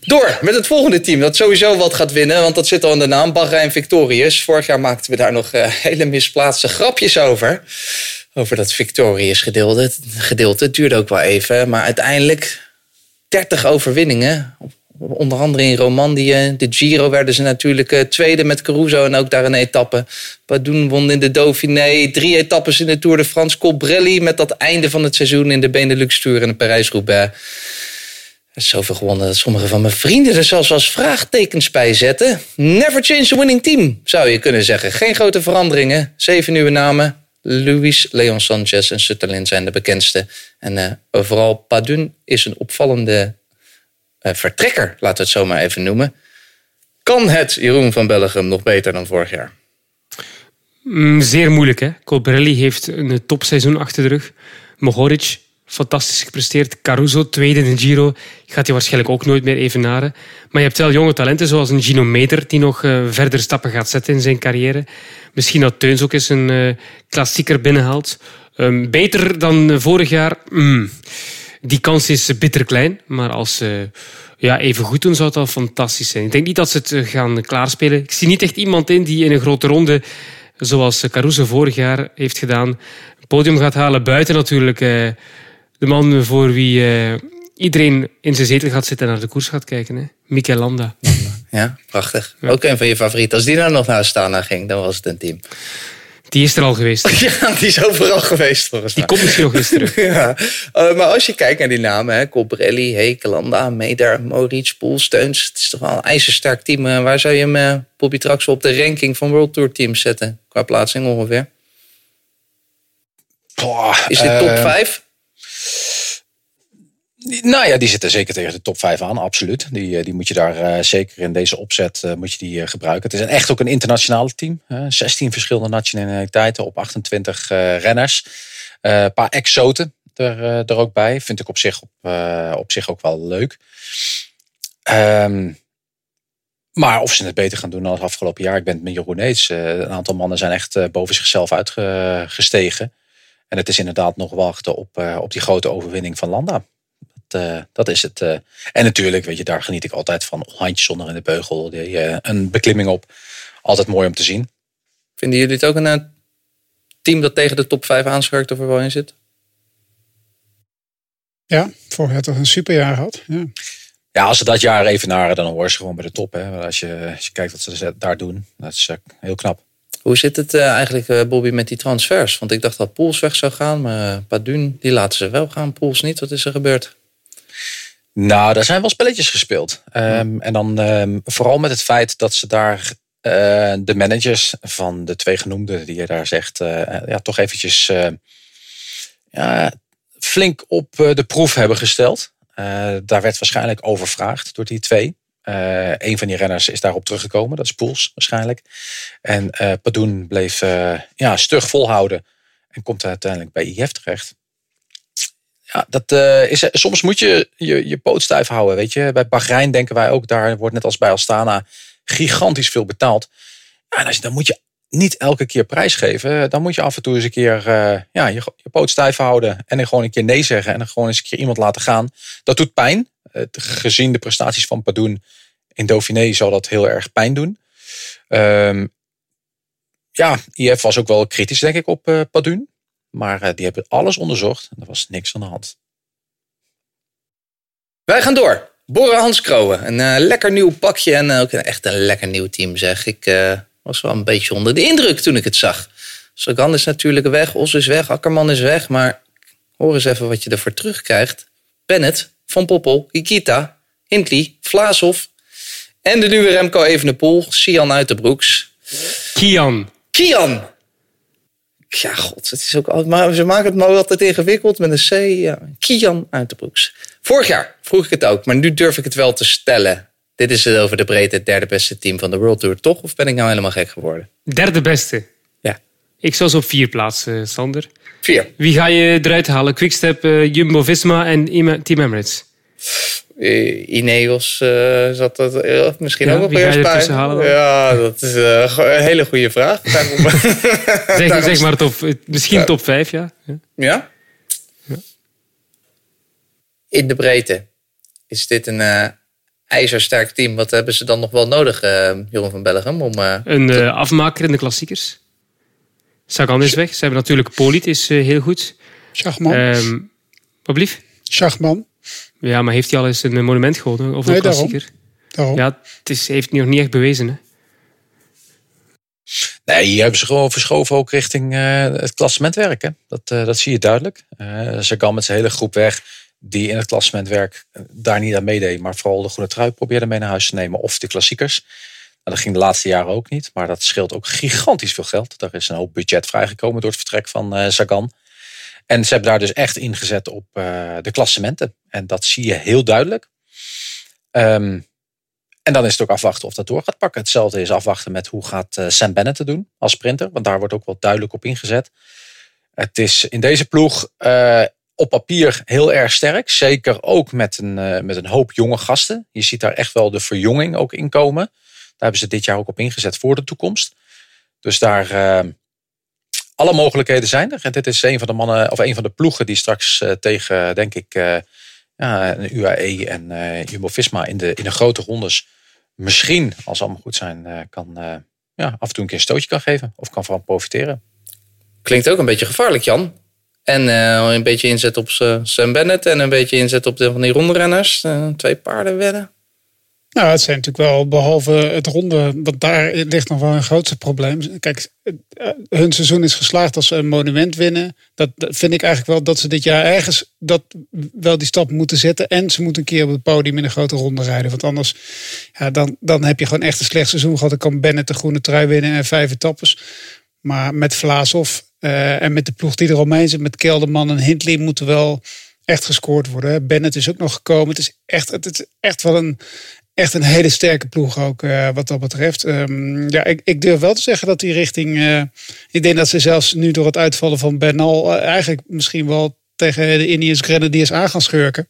F: Door met het volgende team dat sowieso wat gaat winnen, want dat zit al in de naam, Bahrein Victorious. Vorig jaar maakten we daar nog eh, hele misplaatste grapjes over. Over dat Victorious gedeelte. gedeelte. Het duurde ook wel even, maar uiteindelijk 30 overwinningen. Onder andere in Romandie. De Giro werden ze natuurlijk eh, tweede met Caruso en ook daar een etappe. Padoen won in de Dauphiné. Drie etappes in de Tour de France. Colbrelli met dat einde van het seizoen in de Benelux Tour en de Parijs-Roubaix. Zoveel gewonnen dat sommige van mijn vrienden er zelfs als vraagtekens bij zetten. Never change a winning team, zou je kunnen zeggen. Geen grote veranderingen. Zeven nieuwe namen. Luis, Leon Sanchez en Sutterlin zijn de bekendste. En uh, vooral Padun is een opvallende uh, vertrekker, laten we het zo maar even noemen. Kan het Jeroen van Bellegem nog beter dan vorig jaar?
C: Mm, zeer moeilijk, hè? Colbrelli heeft een topseizoen achter de rug. Mohoric fantastisch gepresteerd. Caruso, tweede in de Giro. Gaat hij waarschijnlijk ook nooit meer evenaren. Maar je hebt wel jonge talenten zoals een Gino Meter die nog uh, verder stappen gaat zetten in zijn carrière. Misschien dat Teuns ook eens een uh, klassieker binnenhaalt. Um, beter dan vorig jaar. Mm. Die kans is bitter klein. Maar als ze ja, even goed doen, zou het al fantastisch zijn. Ik denk niet dat ze het gaan klaarspelen. Ik zie niet echt iemand in die in een grote ronde, zoals Caruso vorig jaar heeft gedaan, een podium gaat halen. Buiten natuurlijk de man voor wie uh, iedereen in zijn zetel gaat zitten en naar de koers gaat kijken. Hè? Mikel Landa.
F: Ja, prachtig. Ja. Ook een van je favorieten. Als die nou nog naar Astana ging, dan was het een team.
C: Die is er al geweest. <laughs>
F: Ja, die is overal geweest volgens
C: mij. Die komt misschien nog eens terug. <laughs>
F: ja. Uh, maar als je kijkt naar die namen, hè, Colbrelli, Hekelanda, Meder, Maurice, Poel, Steuns. Het is toch wel een ijzersterk team. Uh, waar zou je hem, uh, Bobby Traxel, op de ranking van World Tour teams zetten? Qua plaatsing ongeveer.
G: Boah,
F: is dit top 5?
G: Nou ja, die zitten zeker tegen de top 5 aan, absoluut. Die, die moet je daar uh, zeker in deze opzet uh, moet je die, gebruiken. Het is echt ook een internationaal team. 16 verschillende nationaliteiten op 28 renners. Een paar exoten er, er ook bij. Vind ik op zich, op, op zich ook wel leuk. Um, maar of ze het beter gaan doen dan het afgelopen jaar, ik ben het met Jeroen eens. een aantal mannen zijn echt boven zichzelf uitgestegen. En het is inderdaad nog wachten op, op die grote overwinning van Landa. Dat, uh, dat is het. Uh. En natuurlijk, weet je, daar geniet ik altijd van. Handjes onder in de beugel, die, uh, een beklimming op. Altijd mooi om te zien.
F: Vinden jullie het ook een team dat tegen de top 5 aanschurkt of er wel in zit?
H: Ja, vorig jaar toch een superjaar gehad. Ja.
G: ja, als ze dat jaar evenaren, dan horen ze gewoon bij de top. Hè. Als, je, als je kijkt wat ze daar doen, dat is heel knap.
F: Hoe zit het uh, eigenlijk, uh, Bobby, met die transfers? Want ik dacht dat Pools weg zou gaan, maar uh, Padun, die laten ze wel gaan. Pools niet. Wat is er gebeurd?
G: Nou, daar zijn wel spelletjes gespeeld. Um, en dan um, vooral met het feit dat ze daar de managers van de twee genoemden, die je daar zegt, ja, toch eventjes ja, flink op de proef hebben gesteld. daar werd waarschijnlijk overvraagd door die twee. Een van die renners is daarop teruggekomen. Dat is Poels waarschijnlijk. En Padoen bleef ja, stug volhouden. En komt uiteindelijk bij IF terecht. Ja, dat is, soms moet je, je je poot stijf houden. Weet je? Bij Bahrein denken wij ook, daar wordt net als bij Astana gigantisch veel betaald. En dan moet je niet elke keer prijsgeven. Dan moet je af en toe eens een keer ja, je, je poot stijf houden. En dan gewoon een keer nee zeggen. En dan gewoon eens een keer iemand laten gaan. Dat doet pijn. gezien de prestaties van Padoen in Dauphiné zal dat heel erg pijn doen. Um, ja, IF was ook wel kritisch, denk ik, op uh, Padoen. Maar uh, die hebben alles onderzocht en er was niks aan de hand.
F: Wij gaan door. Borre Hans Kroon. Een uh, lekker nieuw pakje en ook een, echt een lekker nieuw team, zeg. Ik was wel een beetje onder de indruk toen ik het zag. Sagan is natuurlijk weg, Os is weg, Akkerman is weg. Maar hoor eens even wat je ervoor terugkrijgt. Bennett, Van Poppel, Ikita, Hindley, Vlaashoff, en de nieuwe Remco Evenepoel, Sian Uiterbroeks.
C: Kian.
F: Kian. Ja, god, het is ook maar ze maken het maar altijd ingewikkeld met een C. Ja. Kian Uiterbroeks. Vorig jaar vroeg ik het ook, maar nu durf ik het wel te stellen. Dit is het over de breedte het derde beste team van de World Tour, toch? Of ben ik nou helemaal gek geworden?
C: Derde beste?
F: Ja.
C: Ik zou ze op vier plaatsen, Sander.
F: Vier.
C: Wie ga je eruit halen? Quickstep, uh, Jumbo-Visma en Team Emirates?
F: I- Ineos eh, zat dat eh, misschien
C: Ja,
F: ook bij.
C: halen dan?
F: Ja, dat is eh, een hele goede vraag. <laughs> Daarom-
C: Zeg,
F: daarom-
C: zeg maar top, misschien top 5, ja. ja.
F: Ja? In de breedte. Is dit een eh, ijzersterk team? Wat hebben ze dan nog wel nodig, eh Jeroen van Bellegem? Om, eh,
C: Een eh, afmaker in de klassiekers. Sagan is weg. Ze hebben natuurlijk Polit, is eh, heel goed.
H: Schachman.
C: Ehm wat blief?
H: Schachman.
C: Ja, maar heeft hij al eens een monument gewonnen? Of een
H: Nee, daarom.
C: klassieker?
H: Daarom.
C: Ja, het is, heeft nog niet echt bewezen. Hè?
G: Nee, hier hebben ze gewoon verschoven ook richting eh, het klassementwerk. Hè. Dat, eh, dat zie je duidelijk. Eh ze kan met zijn hele groep weg die in het klassementwerk daar niet aan meedeed. Maar vooral de groene trui probeerde mee naar huis te nemen. Of de klassiekers. Nou, dat ging de laatste jaren ook niet. Maar dat scheelt ook gigantisch veel geld. Daar is een hoop budget vrijgekomen door het vertrek van eh Sagan. En ze hebben daar dus echt ingezet op eh, de klassementen. En dat zie je heel duidelijk. Ehm, en dan is het ook afwachten of dat door gaat pakken. Hetzelfde is afwachten met hoe gaat eh, Sam Bennett het doen als sprinter. Want daar wordt ook wel duidelijk op ingezet. Het is in deze ploeg eh, op papier heel erg sterk. Zeker ook met een, met een hoop jonge gasten. Je ziet daar echt wel de verjonging ook in komen. Daar hebben ze dit jaar ook op ingezet voor de toekomst. Dus daar alle mogelijkheden zijn er. En dit is een van de mannen of een van de ploegen die straks eh, tegen, denk ik, eh, ja, een UAE en eh Jumbo-Visma in de, in de grote rondes misschien, als allemaal goed zijn, kan ja, af en toe een keer een stootje kan geven. Of kan van profiteren.
F: Klinkt ook een beetje gevaarlijk, Jan. En een beetje inzet op Sam Bennett en een beetje inzet op de van die rondrenners. Twee paarden wedden.
H: Nou, het zijn natuurlijk wel, behalve het ronde, want daar ligt nog wel een grootste probleem. Kijk, eh, hun seizoen is geslaagd als ze een monument winnen. Dat, vind ik eigenlijk wel dat ze dit jaar ergens dat wel die stap moeten zetten. En ze moeten een keer op het podium in een grote ronde rijden. Want anders, ja, dan, dan heb je gewoon echt een slecht seizoen gehad. Dan kan Bennett de groene trui winnen en vijf etappes. Maar met Vlaasov eh, en met de ploeg die er omheen zit, met Kelderman en Hindley, moeten wel echt gescoord worden. Bennett is ook nog gekomen. Het is echt, het is echt wel een, echt een hele sterke ploeg ook eh, wat dat betreft. Ehm, ja, ik, ik durf wel te zeggen dat die richting... eh, ik denk dat ze zelfs nu door het uitvallen van Bernal... eh, eigenlijk misschien wel tegen de Indians Grenadiers aan gaan schurken.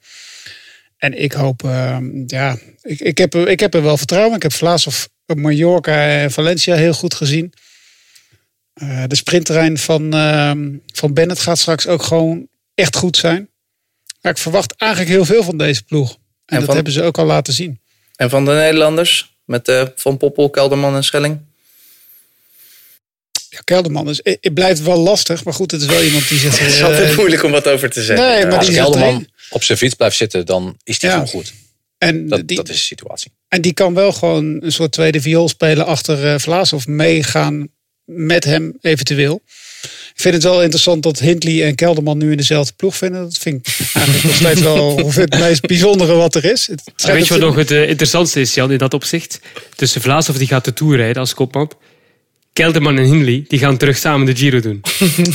H: En ik hoop... ehm, ja, ik, ik, heb, er- ik heb er wel vertrouwen. Ik heb Vlaas of Mallorca en Valencia heel goed gezien. De sprintterrein van, ehm, van Bennett gaat straks ook gewoon echt goed zijn. Maar ik verwacht eigenlijk heel veel van deze ploeg. En,
F: En
H: dat
F: van-
H: hebben ze ook al laten zien.
F: En van de Nederlanders met eh, Van Poppel, Kelderman en Schelling.
H: Ja, Kelderman is, het blijft wel lastig, maar goed, het is wel iemand die zich. <laughs>
F: Het is
H: eh,
F: altijd moeilijk om wat over te zeggen.
H: Nee, maar
G: Als
H: die zit
G: Kelderman op zijn fiets blijft zitten, dan is die
H: Ja.
G: gewoon goed.
H: En
G: Dat,
H: die,
G: dat is de situatie.
H: en die kan wel gewoon een soort tweede viool spelen achter eh Vlaas of meegaan met hem eventueel. Ik vind het wel interessant dat Hindley en Kelderman nu in dezelfde ploeg vinden. Dat vind ik eigenlijk nog steeds wel het meest bijzondere wat er is. Het,
C: weet je wat nog het eh, interessantste is, Jan, in dat opzicht? Tussen Vlaasov die gaat de Tour rijden als kopman. Kelderman en Hindley die gaan terug samen de Giro doen. <laughs>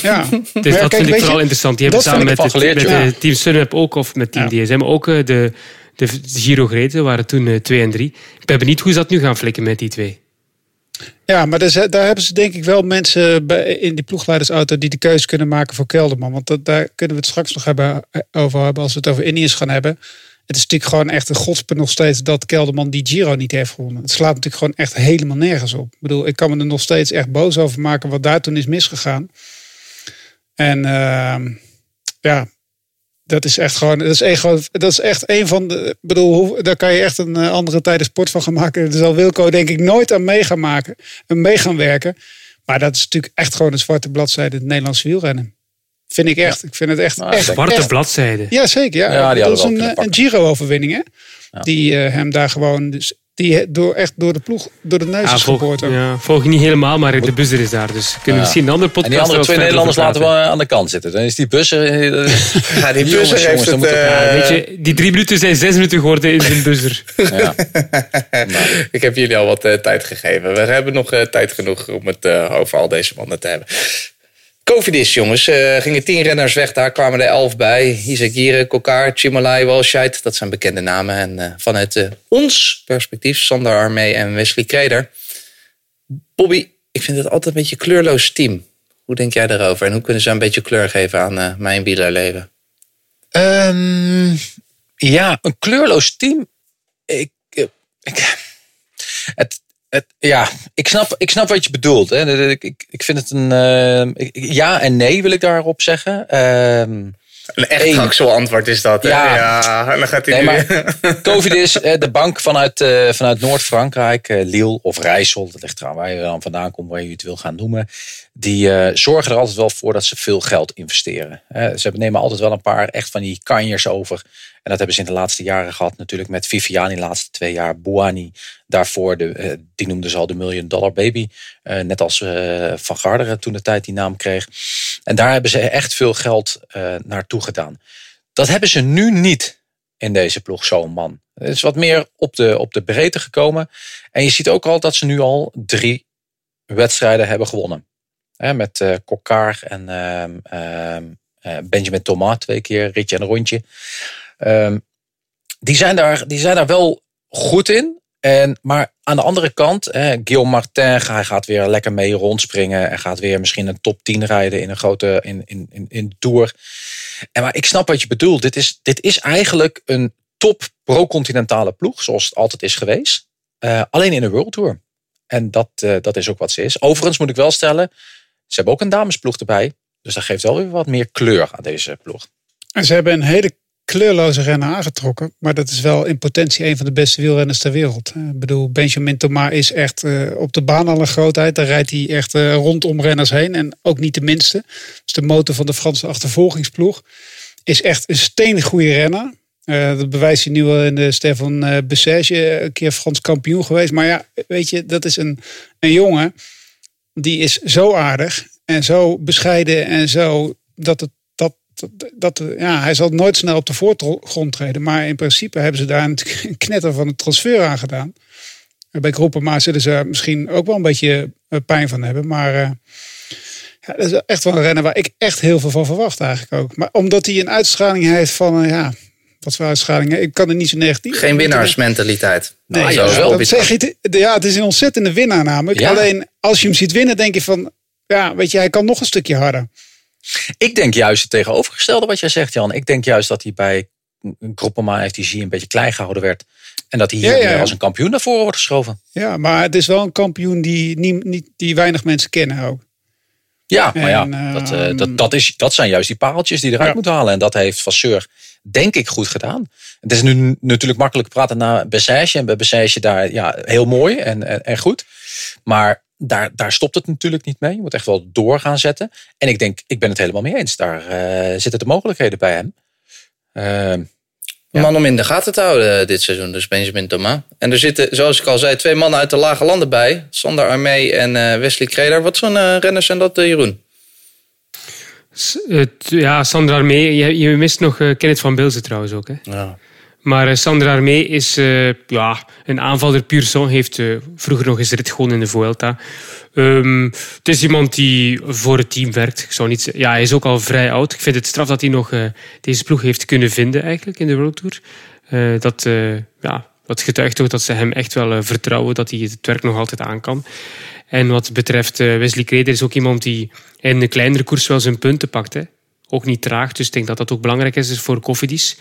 H: Ja.
C: Dus
H: ja,
C: dat
H: kijk,
C: vind ik vooral
H: je,
C: interessant. Die hebben samen met, het, eh, Team Sunweb ook, of met Team
H: Ja.
C: DSM ook eh, de, de Giro gereden. waren toen eh, twee en drie. Ik ben benieuwd hoe ze dat nu gaan flikken met die twee.
H: Ja, maar daar, daar hebben ze denk ik wel mensen bij, in die ploegleidersauto die de keuze kunnen maken voor Kelderman. Want dat, daar kunnen we het straks nog hebben, eh, over hebben als we het over Indiërs gaan hebben. Het is natuurlijk gewoon echt een godspe nog steeds dat Kelderman die Giro niet heeft gewonnen. Het slaat natuurlijk gewoon echt helemaal nergens op. Ik bedoel, ik kan me er nog steeds echt boos over maken wat daar toen is misgegaan. En ehm, ja, dat is echt gewoon, dat is echt, gewoon- dat is echt een van de, ik bedoel, hoe, daar kan je echt een eh, andere tijden sport van gaan maken. Daar zal Wilco denk ik nooit aan mee gaan maken, en mee gaan werken. Maar dat is natuurlijk echt gewoon een zwarte bladzijde in het Nederlandse wielrennen. Vind ik echt. Ik vind het echt.
G: Nou,
H: echt
C: Zwarte
H: echt-
C: bladzijde.
H: Ja, zeker. Ja.
G: Ja, die
H: dat is een, een Giro-overwinning, hè? Die eh, hem daar gewoon, dus, die door, echt door de ploeg, door de neus
C: Ja,
H: is
C: volg, ja, volg je niet helemaal, maar de buzzer is daar. Dus we kunnen
G: Ja.
C: misschien een andere
G: En
C: podcast
G: die andere
C: er
G: twee Nederlanders laten we
C: praten.
G: aan de kant zitten. Dan is die buzzer... eh, <laughs>
F: Ja, die
G: Jongens,
F: buzzer heeft
G: jongens,
F: het...
G: dan moet
F: eh,
C: Ja, weet je, die drie minuten zijn zes minuten geworden in zijn buzzer. <laughs>
G: ja. <laughs>
F: Ik heb jullie al wat eh, tijd gegeven. We hebben nog eh, tijd genoeg om het eh, over al deze mannen te hebben. Covidis, jongens. eh gingen tien renners weg. Daar kwamen er elf bij. Isaac Gieren, Kokar, Chimalai, Walscheid. Dat zijn bekende namen. En eh, vanuit eh, ons perspectief, Sander Armee en Wesley Kreder. Bobby, ik vind het altijd een beetje kleurloos team. Hoe denk jij daarover? En hoe kunnen ze een beetje kleur geven aan mijn wielerleven?
G: Ehm, Ja, een kleurloos team. Ik, ik- <laughs> het, het, ja, ik snap, ik snap wat je bedoelt. Hè. Ik, ik, ik vind het een. eh, ik- ja en nee wil ik daarop zeggen. Ehm,
F: Een echt. Axel antwoord is dat.
G: Ja.
F: ja en dan gaat hij
G: Nee,
F: nu...
G: COVID is <laughs> eh, de bank vanuit, eh, vanuit Noord-Frankrijk, Lille of Rijssel, dat ligt eraan waar je dan vandaan komt, waar je het wil gaan noemen. Die zorgen er altijd wel voor dat ze veel geld investeren. Ze nemen altijd wel een paar echt van die kanjers over. En dat hebben ze in de laatste jaren gehad, natuurlijk met Viviani de laatste twee jaar, Bouani daarvoor, de, eh, die noemden ze al de Million Dollar Baby. Eh, net als eh, Van Garderen toen de tijd die naam kreeg. En daar hebben ze echt veel geld eh, naartoe gedaan. Dat hebben ze nu niet in deze ploeg, zo'n man. Het is wat meer op de, op de breedte gekomen. En je ziet ook al dat ze nu al drie wedstrijden hebben gewonnen. Met eh Kokkaar en ehm, ehm, eh, Benjamin Thomas twee keer, ritje en rondje. Ehm, die, zijn daar, die zijn daar wel goed in. En, maar aan de andere kant, hè, Guillaume Martin hij gaat weer lekker mee rondspringen. En gaat weer misschien een top 10 rijden in een grote in, in, in, in de Tour. En maar ik snap wat je bedoelt. Dit is, dit is eigenlijk een top pro-continentale ploeg, zoals het altijd is geweest. Eh, alleen in een World Tour. En dat, eh, dat is ook wat ze is. Overigens moet ik wel stellen, ze hebben ook een damesploeg erbij. Dus dat geeft wel weer wat meer kleur aan deze ploeg.
H: En ze hebben een hele kleurloze renner aangetrokken. Maar dat is wel in potentie een van de beste wielrenners ter wereld. Eh, Ik bedoel, Benjamin Thomas is echt eh, op de baan al een grootheid. Daar rijdt hij echt eh, rondom renners heen. En ook niet de minste. Dus de motor van de Franse achtervolgingsploeg. Is echt een steengoede renner. Dat bewijst hij nu wel in de Stefan Bessage. Een keer Frans kampioen geweest. Maar ja, weet je, dat is een, een jongen. Die is zo aardig. En zo bescheiden. En zo dat het dat, dat, ja, hij zal nooit snel op de voorgrond treden. Maar in principe hebben ze daar een knetter van het transfer aan gedaan. Bij Groepema zullen ze misschien ook wel een beetje eh, pijn van hebben. Maar uh, ja, dat is echt wel een renner waar ik echt heel veel van verwacht eigenlijk ook. Maar omdat hij een uitstraling heeft van, uh, ja, wat voor uitstraling? Ik kan er niet zo negatief.
F: Geen winnaarsmentaliteit.
H: Nee, nou, ja, dat zeg je, ja, het is een ontzettende winnaar namelijk. Ja. Alleen als je hem ziet winnen, denk je van, ja, weet je, hij kan nog een stukje harder.
G: Ik denk juist het tegenovergestelde wat jij zegt, Jan. Ik denk juist dat hij bij Groepema FTG een beetje klein gehouden werd. En dat hij hier ja, ja. als een kampioen naar voren wordt geschoven.
H: Ja, maar het is wel een kampioen die, niet, niet, die weinig mensen kennen ook.
G: Ja, maar ja, dat, uh, dat, dat, is, dat zijn juist die pareltjes die eruit ja. moeten halen. En dat heeft Vasseur denk ik goed gedaan. Het is nu natuurlijk makkelijk praten naar Bessage. En bij Bessage daar ja, heel mooi en, en, en goed. Maar daar, daar stopt het natuurlijk niet mee. Je moet echt wel door gaan zetten. En ik denk, ik ben het helemaal mee eens. Daar uh, zitten de mogelijkheden bij hem. Uh,
F: ja. Man om in de gaten te houden dit seizoen, dus Benjamin Thomas. En er zitten, zoals ik al zei, twee mannen uit de lage landen bij. Sander Armee en uh, Wesley Kreder. Wat voor uh, renners zijn dat, uh, Jeroen?
C: Ja, Sander Armee. Je, je mist nog Kenneth van Bilzen trouwens ook. Hè?
F: Ja.
C: Maar uh, Sander Armee is uh, ja, een aanvaller puur sang. Heeft uh, vroeger nog eens rit gewonnen in de Vuelta. Um, het is iemand die voor het team werkt. Ik zou niet, ja, hij is ook al vrij oud. Ik vind het straf dat hij nog deze ploeg heeft kunnen vinden eigenlijk in de World Tour. dat, ja, dat getuigt toch dat ze hem echt wel vertrouwen. Dat hij het werk nog altijd aan kan. En wat betreft Wesley Kreder is ook iemand die in een kleinere koers wel zijn punten pakt. Ook niet traag, dus ik denk dat dat ook belangrijk is voor Cofidis.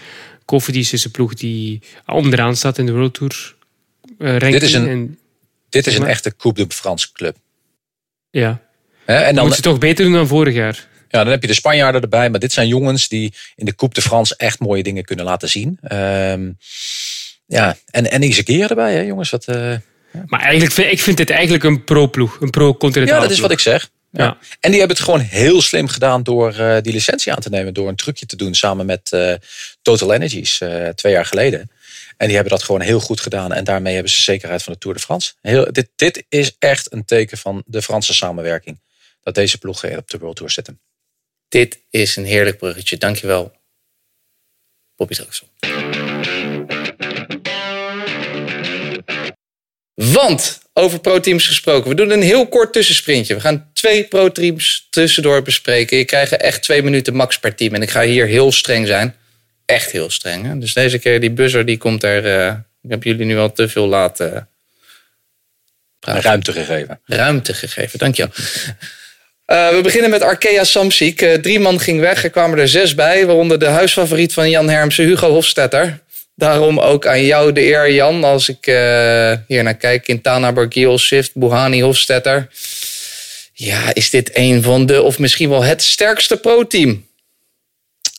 C: Cofidis is een ploeg die onderaan staat in de World Tour ranking.
G: Dit is een,
C: en,
G: dit is een echte Coupe de France club.
C: Ja.
G: He, en
C: dan moet je toch beter doen dan vorig jaar.
G: Ja, dan heb je de Spanjaarden erbij. Maar dit zijn jongens die in de Coupe de France echt mooie dingen kunnen laten zien. Um, ja, en, en Isakir erbij, hè, jongens. Wat, uh,
C: ja. Maar eigenlijk vind ik vind dit eigenlijk een pro-ploeg. Een pro-continentale
G: Ja, dat is wat ik zeg. Ja. En die hebben het gewoon heel slim gedaan door uh, die licentie aan te nemen. Door een trucje te doen samen met uh, Total Energies uh, twee jaar geleden. En die hebben dat gewoon heel goed gedaan. En daarmee hebben ze zekerheid van de Tour de France. Heel, dit, dit is echt een teken van de Franse samenwerking. Dat deze ploegen op de World Tour zitten.
F: Dit is een heerlijk bruggetje. Dankjewel, Bobby Traxel. Want, over pro-teams gesproken, we doen een heel kort tussensprintje. We gaan twee pro-teams tussendoor bespreken. Je krijgt echt twee minuten max per team. En ik ga hier heel streng zijn. Echt heel streng. Hè? Dus deze keer die buzzer, die komt er... Uh, ik heb jullie nu al te veel laten...
G: Uh, ruimte gegeven.
F: Ruimte gegeven, dankjewel. Uh, we beginnen met Arkea Samsic. Uh, drie man ging weg, er kwamen er zes bij. Waaronder de huisfavoriet van Jan Hermsen, Hugo Hofstetter. Daarom ook aan jou de eer, Jan. Als ik uh, hier naar kijk, Quintana, Bargiel, Swift, Buhani, Hofstetter. Ja, is dit een van de, of misschien wel het sterkste pro-team?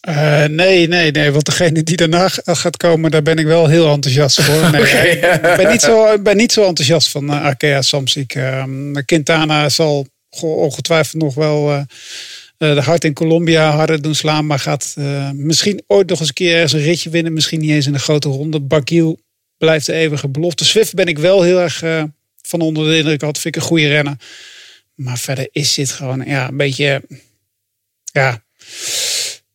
H: Uh, nee, nee, nee. Want degene die daarna gaat komen, daar ben ik wel heel enthousiast voor. <laughs> Nee, okay. Ik ben niet, zo, ben niet zo enthousiast van uh, Arkea Samsic. Uh, Quintana zal ongetwijfeld nog wel uh, de hart in Colombia harder doen slaan. Maar gaat misschien ooit nog eens een keer ergens een ritje winnen. Misschien niet eens in een grote ronde. Bakiel blijft de eeuwige belofte. Swift ben ik wel heel erg van onder de indruk. Had vind ik een goede renner. Maar verder is dit gewoon ja, een beetje... Ja...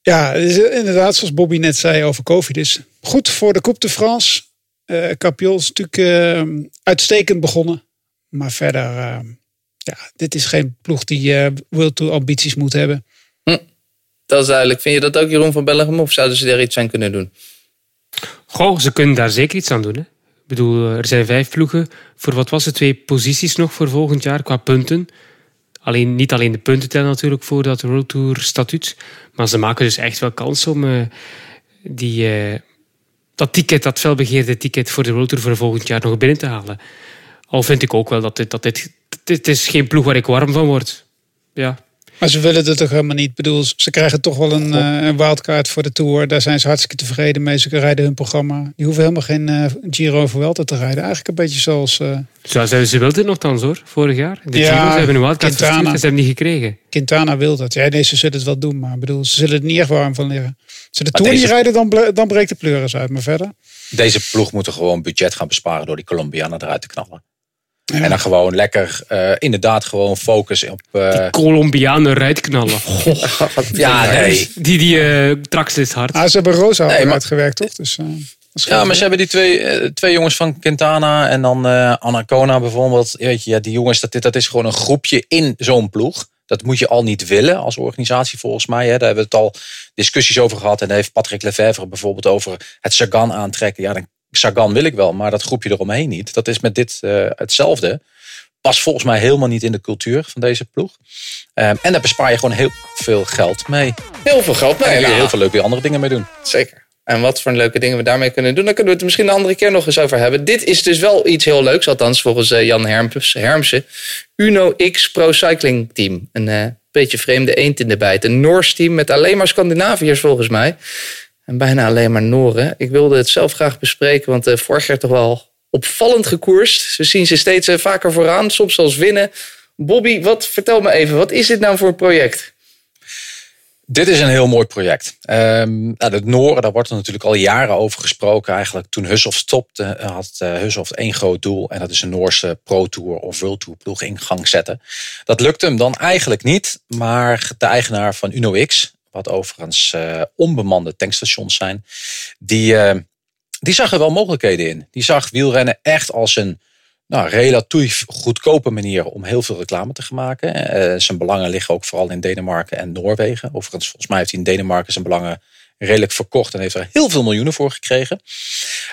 H: Ja, inderdaad, zoals Bobby net zei over COVID, is goed voor de Coupe de France. Uh, Capiol is natuurlijk uh, uitstekend begonnen. Maar verder, uh, ja, dit is geen ploeg die uh, World Tour ambities moet hebben.
F: Hm, dat is duidelijk. Vind je dat ook, Jeroen van Bellegem? Of zouden ze daar iets aan kunnen doen?
C: Goh, ze kunnen daar zeker iets aan doen. Hè. Ik bedoel, er zijn vijf ploegen. Voor wat was het? Twee posities nog voor volgend jaar qua punten. Alleen, niet alleen de punten tellen natuurlijk voor dat World Tour statuut. Maar ze maken dus echt wel kans om uh, die, uh, dat ticket, dat felbegeerde ticket voor de World Tour voor volgend jaar nog binnen te halen. Al vind ik ook wel dat dit, dat dit, dit is geen ploeg waar ik warm van word. Ja,
H: maar ze willen het toch helemaal niet. Ik bedoel, ze krijgen toch wel een, uh, een wildcard voor de Tour. Daar zijn ze hartstikke tevreden mee. Ze rijden hun programma. Die hoeven helemaal geen uh, Giro of Vuelta te rijden. Eigenlijk een beetje zoals... Uh...
C: Zo, ze, ze wilden het nogthans hoor, vorig jaar. De ja, Giro, ze hebben een wildcard Quintana, verstuurd, ze hebben niet gekregen.
H: Quintana wil dat. Ja, nee, ze zullen het wel doen. Maar bedoel, ze zullen het niet echt warm van leren. Als ze de Tour deze... niet rijden, dan, dan breekt de pleuris uit. Maar verder...
G: Deze ploeg moet er gewoon budget gaan besparen door die Colombianen eruit te knallen. En dan gewoon lekker, uh, inderdaad, gewoon focus op.
C: Uh... Die Colombianen rijtknallen. <laughs> ja, nee. Die, die uh, Trax is hard.
H: Ah, ze hebben Rosa nee, maar... uitgewerkt, toch? Dus,
G: ja, maar ze hebben die twee, twee jongens van Quintana en dan Anacona bijvoorbeeld. Weet je, ja, die jongens, dat, dat is gewoon een groepje in zo'n ploeg. Dat moet je al niet willen als organisatie volgens mij. Hè. Daar hebben we het al discussies over gehad. En daar heeft Patrick Lefevre bijvoorbeeld over het Sagan aantrekken. Ja, dan Sagan wil ik wel, maar dat groepje eromheen niet. Dat is met dit uh, hetzelfde. Past volgens mij helemaal niet in de cultuur van deze ploeg. Um, en daar bespaar je gewoon heel veel geld mee.
F: Heel veel geld mee.
G: En kun je heel veel leuke andere dingen mee doen.
F: Zeker. En wat voor leuke dingen we daarmee kunnen doen, daar kunnen we het misschien een andere keer nog eens over hebben. Dit is dus wel iets heel leuks, althans volgens uh, Jan Herms, Hermsen. Uno X Pro Cycling Team. Een uh, beetje vreemde eend in de bijt. Een Noors team met alleen maar Scandinaviërs volgens mij. En bijna alleen maar Noren. Ik wilde het zelf graag bespreken, want uh, vorig jaar toch wel opvallend gekoerst. We zien ze steeds uh, vaker vooraan, soms zelfs winnen. Bobby, wat, vertel me even, wat is dit nou voor project?
G: Dit is een heel mooi project. Um, nou, Noren, daar wordt er natuurlijk al jaren over gesproken. Eigenlijk toen Hushoff stopte, eh, had Hushoff één groot doel. En dat is een Noorse Pro Tour of World Tour ploeg in gang zetten. Dat lukte hem dan eigenlijk niet. Maar de eigenaar van UnoX, wat overigens uh, onbemande tankstations zijn, die, uh, die zag er wel mogelijkheden in. Die zag wielrennen echt als een nou, relatief goedkope manier om heel veel reclame te maken. Uh, zijn belangen liggen ook vooral in Denemarken en Noorwegen. Overigens, volgens mij heeft hij in Denemarken zijn belangen redelijk verkocht en heeft er heel veel miljoenen voor gekregen.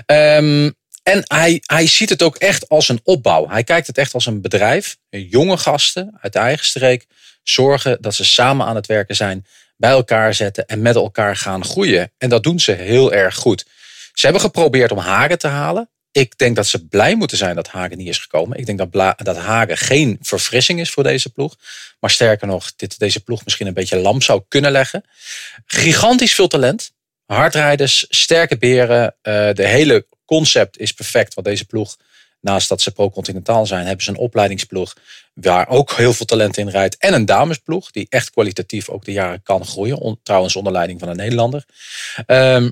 G: Um, en hij, hij ziet het ook echt als een opbouw. Hij kijkt het echt als een bedrijf. Jonge gasten uit de eigen streek zorgen dat ze samen aan het werken zijn bij elkaar zetten en met elkaar gaan groeien. En dat doen ze heel erg goed. Ze hebben geprobeerd om Hagen te halen. Ik denk dat ze blij moeten zijn dat Hagen niet is gekomen. Ik denk dat, dat Hagen geen verfrissing is voor deze ploeg. Maar sterker nog, dit, deze ploeg misschien een beetje lam zou kunnen leggen. Gigantisch veel talent. Hardrijders, sterke beren. Uh, de hele concept is perfect wat deze ploeg Naast dat ze pro-continentaal zijn, hebben ze een opleidingsploeg waar ook heel veel talent in rijdt. En een damesploeg die echt kwalitatief ook de jaren kan groeien. trouwens onder leiding van een Nederlander. Um,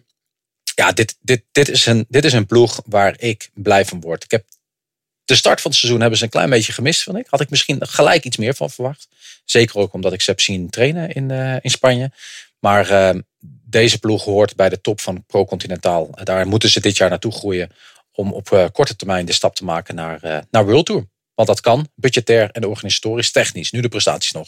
G: ja, dit, dit, dit, is een, dit is een ploeg waar ik blij van word. Ik heb de start van het seizoen hebben ze een klein beetje gemist, vind ik. Had ik misschien gelijk iets meer van verwacht. Zeker ook omdat ik ze heb zien trainen in, uh, in Spanje. Maar uh, deze ploeg hoort bij de top van Pro Continentaal. Daar moeten ze dit jaar naartoe groeien om op uh, korte termijn de stap te maken naar, uh, naar World Tour. Want dat kan, budgetair en organisatorisch, technisch. Nu de prestaties nog.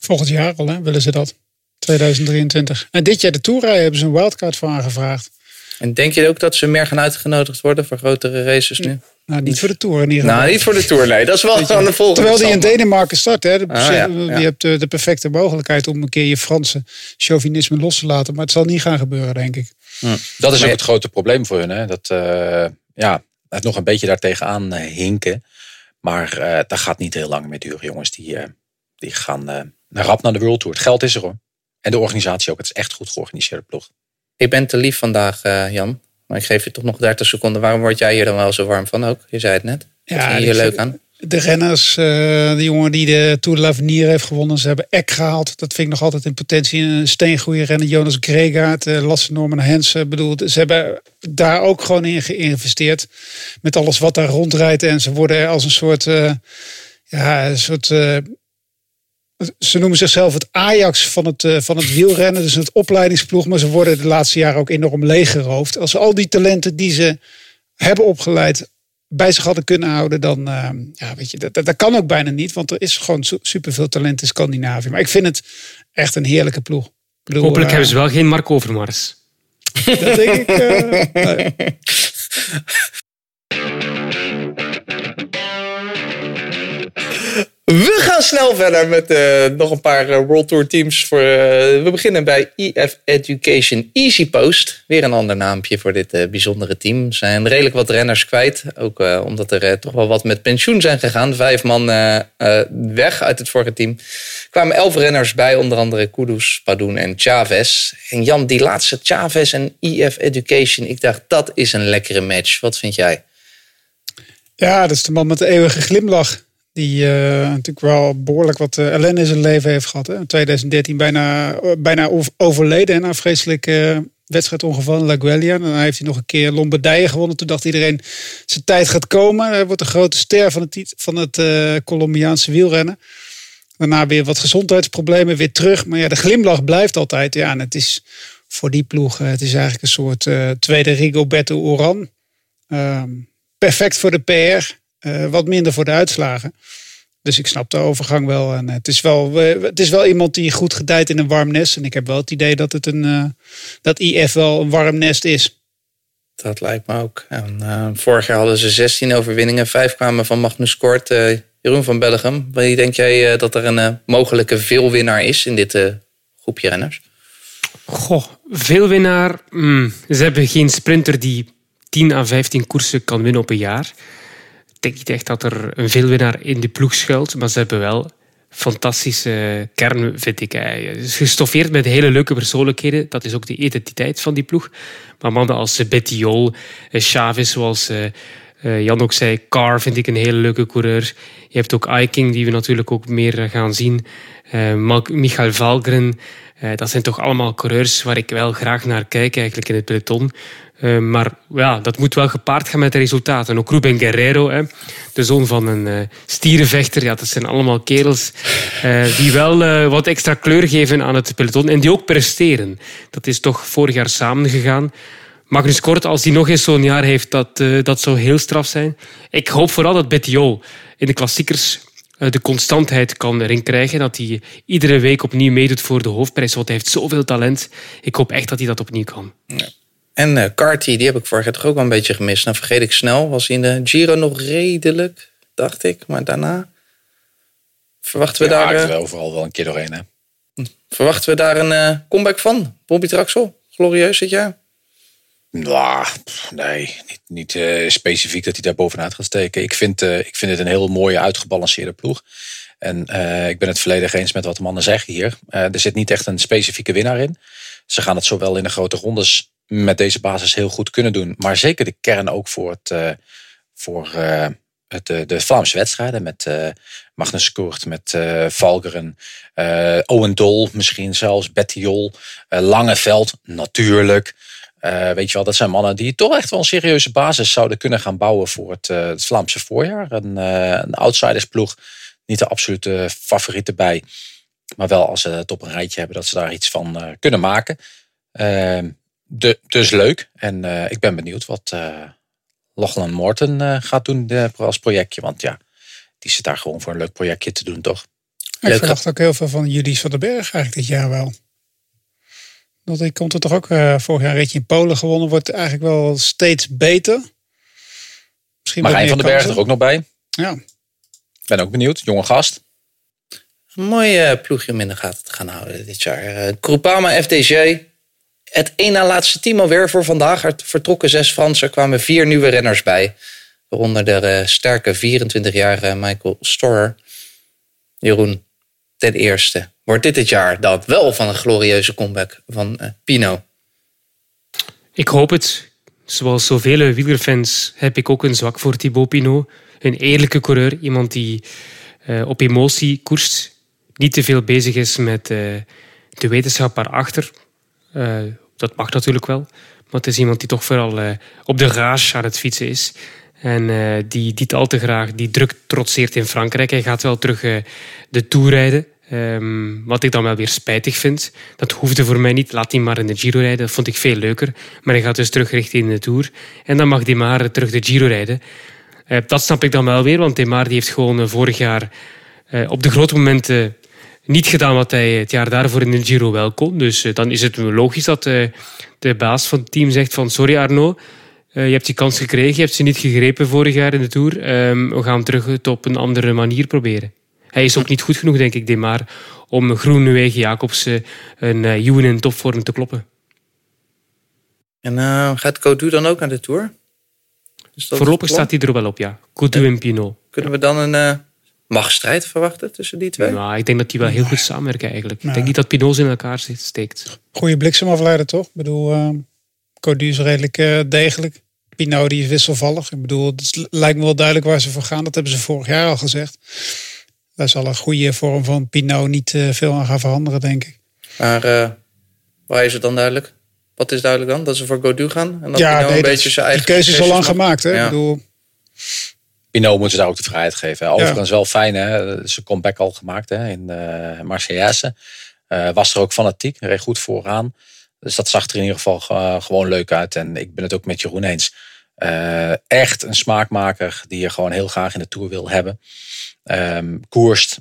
H: Volgend jaar al hè, willen ze dat. 2023. En dit jaar de Tourrij hebben ze een wildcard voor aangevraagd.
F: En denk je ook dat ze meer gaan uitgenodigd worden voor grotere races nu?
H: Nou, niet voor de Tour in ieder geval.
F: Nou, niet voor de Tour, nee. Dat is wel
H: je,
F: aan de volgende
H: Terwijl die in. Denemarken start. Hè, de,
F: Ah, ja, ja.
H: Je hebt de, de perfecte mogelijkheid om een keer je Franse chauvinisme los te laten. Maar het zal niet gaan gebeuren, denk ik.
G: Dat is
F: Maar-
G: ook het grote probleem voor hun. Hè? Dat eh, ja, het nog een beetje daartegenaan eh, hinken. Maar eh dat gaat niet heel lang meer duren, jongens. Die, eh, die gaan eh, naar rap naar de World Tour. Het geld is er hoor. En de organisatie ook. Het is echt goed georganiseerde ploeg.
F: Ik ben te lief vandaag, eh, Jan. Maar ik geef je toch nog 30 seconden. Waarom word jij hier dan wel zo warm van ook? Je zei het net. Wat vind je hier leuk aan?
H: De renners, eh, de jongen die de Tour de l'Avenir heeft gewonnen. Ze hebben Eck gehaald. Dat vind ik nog altijd in potentie een steengoede renner. Jonas Gregaard, uh, Lasse Norman Hensen. Bedoel, ze hebben daar ook gewoon in geïnvesteerd. Met alles wat daar rondrijdt. En ze worden er als een soort... eh, ja, een soort... ze noemen zichzelf het Ajax van het, van het wielrennen. Dus het opleidingsploeg. Maar ze worden de laatste jaren ook enorm leeggeroofd. Als al die talenten die ze hebben opgeleid bij zich hadden kunnen houden, dan eh, ja, weet je, dat, dat, dat kan ook bijna niet, want er is gewoon su- superveel talent in Scandinavië. Maar ik vind het echt een heerlijke ploeg. Bedoel,
C: Hopelijk
H: eh,
C: hebben ze wel geen Mark Overmars.
H: Dat denk ik. eh, <laughs> <laughs>
F: We gaan snel verder met eh, nog een paar eh, World Tour teams. Voor, eh, we beginnen bij EF Education Easy Post. Weer een ander naampje voor dit bijzondere team. Zijn redelijk wat renners kwijt. Ook omdat er toch wel wat met pensioen zijn gegaan. Vijf man weg uit het vorige team. Er kwamen elf renners bij, onder andere Kudus, Padoen en Chavez. En Jan, die laatste Chavez en EF Education. Ik dacht, dat is een lekkere match. Wat vind jij?
H: Ja, dat is de man met de eeuwige glimlach. Die eh, natuurlijk wel behoorlijk wat eh, ellende in zijn leven heeft gehad. In 2013 bijna, eh, bijna ov- overleden hè, na een vreselijk eh, wedstrijdongeval in La Guelia. En dan heeft hij nog een keer Lombardije gewonnen. Toen dacht iedereen, zijn tijd gaat komen. Hij wordt de grote ster van het, van het Colombiaanse wielrennen. Daarna weer wat gezondheidsproblemen, weer terug. Maar ja, de glimlach blijft altijd. Ja, en het is voor die ploeg, het is eigenlijk een soort tweede Rigoberto Oran. Ehm, perfect voor de PR, eh, wat minder voor de uitslagen. Dus ik snap de overgang wel. En het is wel, eh, het is wel iemand die goed gedijt in een warm nest. En ik heb wel het idee dat, het een, eh, dat IF wel een warm nest is.
F: Dat lijkt me ook. En, eh, vorig jaar hadden ze 16 overwinningen. Vijf kwamen van Magnus Kort. eh, Jeroen van Bellegem. Wie denk jij eh, dat er een eh, mogelijke veelwinnaar is in dit eh, groepje renners?
C: Goh, veel winnaar. Hmm, ze hebben geen sprinter die 10 à 15 koersen kan winnen op een jaar. Ik denk niet echt dat er een veelwinnaar in de ploeg schuilt, maar ze hebben wel fantastische kern, vind ik. Is gestoffeerd met hele leuke persoonlijkheden. Dat is ook de identiteit van die ploeg. Maar mannen als Bettiol, eh, Chavez, zoals eh, eh, Jan ook zei, Carr vind ik een hele leuke coureur. Je hebt ook Eiking, die we natuurlijk ook meer gaan zien. Michael Valgren. Dat zijn toch allemaal coureurs waar ik wel graag naar kijk eigenlijk in het peloton. Eh, maar ja, dat moet wel gepaard gaan met de resultaten. Ook Ruben Guerrero, hè, de zoon van een eh, stierenvechter. Ja, dat zijn allemaal kerels eh, die wel wat extra kleur geven aan het peloton. En die ook presteren. Dat is toch vorig jaar samengegaan. Magnus Kort, als hij nog eens zo'n jaar heeft, dat, dat zou heel straf zijn. Ik hoop vooral dat Bettiol in de klassiekers de constantheid kan erin krijgen. Dat hij iedere week opnieuw meedoet voor de hoofdprijs. Want hij heeft zoveel talent. Ik hoop echt dat hij dat opnieuw kan.
F: En eh Carty, die heb ik vorig jaar toch ook wel een beetje gemist. Nou vergeet ik snel. Was in de Giro nog redelijk, dacht ik. Maar daarna verwachten we,
G: Ja,
F: daar,
G: raakt
F: eh,
G: er overal wel een keer doorheen. Hè?
F: verwachten we daar een eh, comeback van. Bobby Traxel, glorieus dit jaar.
G: Nou, nee, niet, niet eh, specifiek dat hij daar bovenuit gaat steken. Ik vind, eh, ik vind het een heel mooie, uitgebalanceerde ploeg. En eh, ik ben het volledig eens met wat de mannen zeggen hier. Eh, er zit niet echt een specifieke winnaar in. Ze gaan het zowel in de grote rondes met deze basis heel goed kunnen doen. Maar zeker de kern ook voor, het, eh, voor eh, het, eh, de Vlaamse wedstrijden. Met Magnus Koert, met Valkeren, Owen Dol misschien zelfs, Bettiol, eh Langeveld natuurlijk. Weet je wel, dat zijn mannen die toch echt wel een serieuze basis zouden kunnen gaan bouwen voor het, het Vlaamse voorjaar. Een, een outsidersploeg, niet de absolute favorieten bij. Maar wel als ze het op een rijtje hebben, dat ze daar iets van kunnen maken. De, dus leuk. En eh, ik ben benieuwd wat eh Lachlan Morton eh, gaat doen als projectje. Want ja, die zit daar gewoon voor een leuk projectje te doen, toch?
H: Ik verwacht ook heel veel van Julius van den Berg eigenlijk dit jaar wel. Dat hij komt er toch ook eh, vorig jaar een ritje in Polen gewonnen. Wordt eigenlijk wel steeds beter. Misschien wat
G: Marijn van den Berg er ook nog bij.
H: Ja.
G: Ben ook benieuwd. Jonge gast.
F: Een mooi ploegje om in de gaten te gaan houden dit jaar. Eh Groupama FDG. Het één na laatste team alweer voor vandaag. Er vertrokken zes Fransen. Kwamen vier nieuwe renners bij. Waaronder de eh, sterke 24-jarige Michael Storer. Jeroen, ten eerste. Wordt dit het jaar dan wel van een glorieuze comeback van eh, Pino?
C: Ik hoop het. Zoals zoveel wielerfans heb ik ook een zwak voor Thibaut Pinot. Een eerlijke coureur. Iemand die eh, op emotie koerst. Niet te veel bezig is met de wetenschap daarachter. Eh dat mag natuurlijk wel. Maar het is iemand die toch vooral eh, op de rage aan het fietsen is. En eh, die niet al te graag die druk trotseert in Frankrijk. Hij gaat wel terug eh, de Tour rijden. Ehm, wat ik dan wel weer spijtig vind. Dat hoefde voor mij niet. Laat hij maar in de Giro rijden. Dat vond ik veel leuker. Maar hij gaat dus terug richting de Tour. En dan mag hij maar terug de Giro rijden. Dat snap ik dan wel weer. Want Demar die heeft gewoon vorig jaar op de grote momenten niet gedaan wat hij het jaar daarvoor in de Giro wel kon. Dus eh, dan is het logisch dat eh, de baas van het team zegt van sorry Arno, eh, je hebt die kans gekregen, je hebt ze niet gegrepen vorig jaar in de Tour. Ehm, we gaan terug het op een andere manier proberen. Hij is ook niet goed genoeg, denk ik, Demar, om Groenewegen Jacobsen een Ewan in topvorm te kloppen.
F: En gaat Codu dan ook naar de Tour?
C: Voorlopig staat hij er wel op, ja. Coutu en Pinot.
F: Kunnen we dan een eh machtsstrijd verwachten tussen die twee?
C: Nou, ik denk dat die wel heel goed samenwerken eigenlijk. Ik denk niet dat Pinot ze in elkaar steekt.
H: Goede bliksemafleider toch? Ik bedoel, uh, Codu is redelijk eh, degelijk. Pinot die is wisselvallig. Ik bedoel, het lijkt me wel duidelijk waar ze voor gaan. Dat hebben ze vorig jaar al gezegd. Daar zal een goede vorm van Pinot niet eh, veel aan gaan veranderen, denk ik.
F: Maar eh, waar is het dan duidelijk? Wat is duidelijk dan? Dat ze voor Godu gaan? En dat
H: ja, nee,
F: een
H: dat-
F: beetje zijn eigen
H: die keuze is al lang
F: mag-
H: gemaakt. Hè?
F: Ja.
H: Ik bedoel,
G: Pinot moeten ze daar ook de vrijheid geven. Overigens wel fijn, hè? Ze comeback al gemaakt hè? in uh, Marseillaise. Uh, was er ook fanatiek, reed goed vooraan. Dus dat zag er in ieder geval uh, gewoon leuk uit. En ik ben het ook met Jeroen eens. Uh, echt een smaakmaker die je gewoon heel graag in de Tour wil hebben. Um, koerst.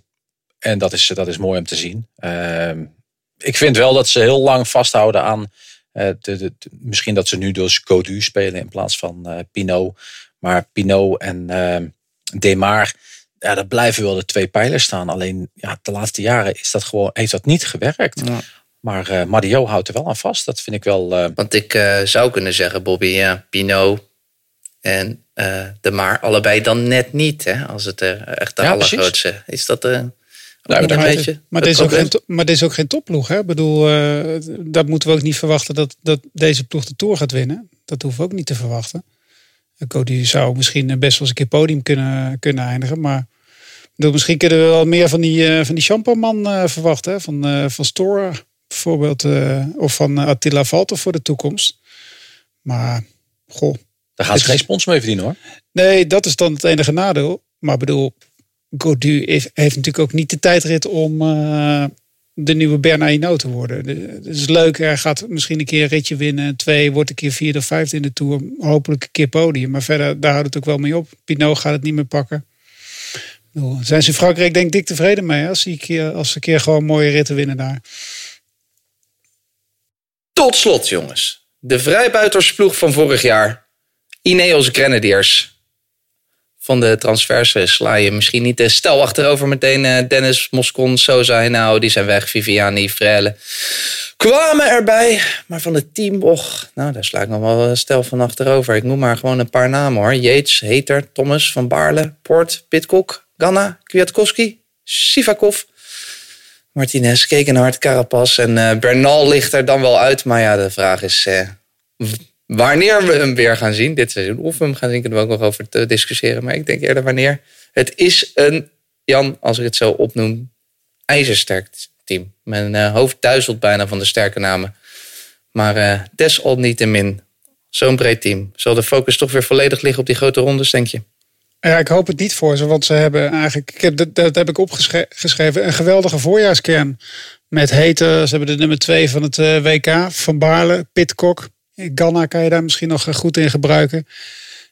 G: En dat is, dat is mooi om te zien. Um, ik vind wel dat ze heel lang vasthouden aan... uh, de, de, de, misschien dat ze nu dus Codu spelen in plaats van Pinot. Maar Pinot en uh, Demar, ja, dat blijven wel de twee pijlers staan. Alleen ja, de laatste jaren is dat gewoon, heeft dat niet gewerkt. Ja. Maar uh, Mario houdt er wel aan vast. Dat vind ik wel. Uh...
F: Want ik uh, zou kunnen zeggen, Bobby, ja, Pinot en Demar, allebei dan net niet. Hè, als het er echt de ja, allergrootste is. Dat nou,
H: maar, een beetje maar, dit is ook geen, maar dit is ook geen topploeg. Hè? Ik bedoel, uh, dat moeten we ook niet verwachten dat, dat deze ploeg de Tour gaat winnen. Dat hoeven we ook niet te verwachten. Cody zou misschien best wel eens een keer podium kunnen, kunnen eindigen. Maar bedoel, misschien kunnen we wel meer van die, uh, van die Champerman uh, verwachten. Hè? Van, van Stora bijvoorbeeld. of van Attila Valter voor de toekomst. Maar, goh.
G: Daar gaan ze geen spons mee verdienen hoor.
H: Nee, dat is dan het enige nadeel. Maar bedoel, Godu heeft, heeft natuurlijk ook niet de tijdrit om uh, de nieuwe Bernardino te worden. Het is leuk, hij gaat misschien een keer een ritje winnen. Twee, wordt een keer vierde of vijfde in de Tour. Hopelijk een keer podium. Maar verder, daar houdt het ook wel mee op. Pinot gaat het niet meer pakken. Zijn ze in Frankrijk denk ik dik tevreden mee. Als ze, als een keer gewoon mooie ritten winnen daar.
F: Tot slot jongens. De vrijbuitersploeg van vorig jaar. Ineos Grenadiers van de transfers sla je misschien niet de stel achterover meteen uh, Dennis, Moscon, Sosa nou, die zijn weg. Viviani, Frelle kwamen erbij. Maar van het team, och, nou daar sla ik nog wel een stel van achterover. Ik noem maar gewoon een paar namen hoor. Yates, Heter, Thomas, Van Baarle, Poort, Pitcock, Ganna, Kwiatkowski, Sivakov. Martinez, Kekenhard, Carapaz en Bernal ligt er dan wel uit. Maar ja, de vraag is... Uh, Wanneer we hem weer gaan zien, dit seizoen, of we hem gaan zien, kunnen we ook nog over te discussiëren. Maar ik denk eerder wanneer. Het is een, Jan, als ik het zo opnoem, ijzersterk team. Mijn uh, hoofd duizelt bijna van de sterke namen. Maar uh, desalniettemin, zo'n breed team. Zal de focus toch weer volledig liggen op die grote rondes, denk je?
H: Ja, ik hoop het niet voor ze, want ze hebben eigenlijk, dat, dat heb ik opgeschreven, een geweldige voorjaarskern. Met Heten, ze hebben de nummer twee van het uh, WK, Van Baarle, Pitcock. Ganna kan je daar misschien nog goed in gebruiken.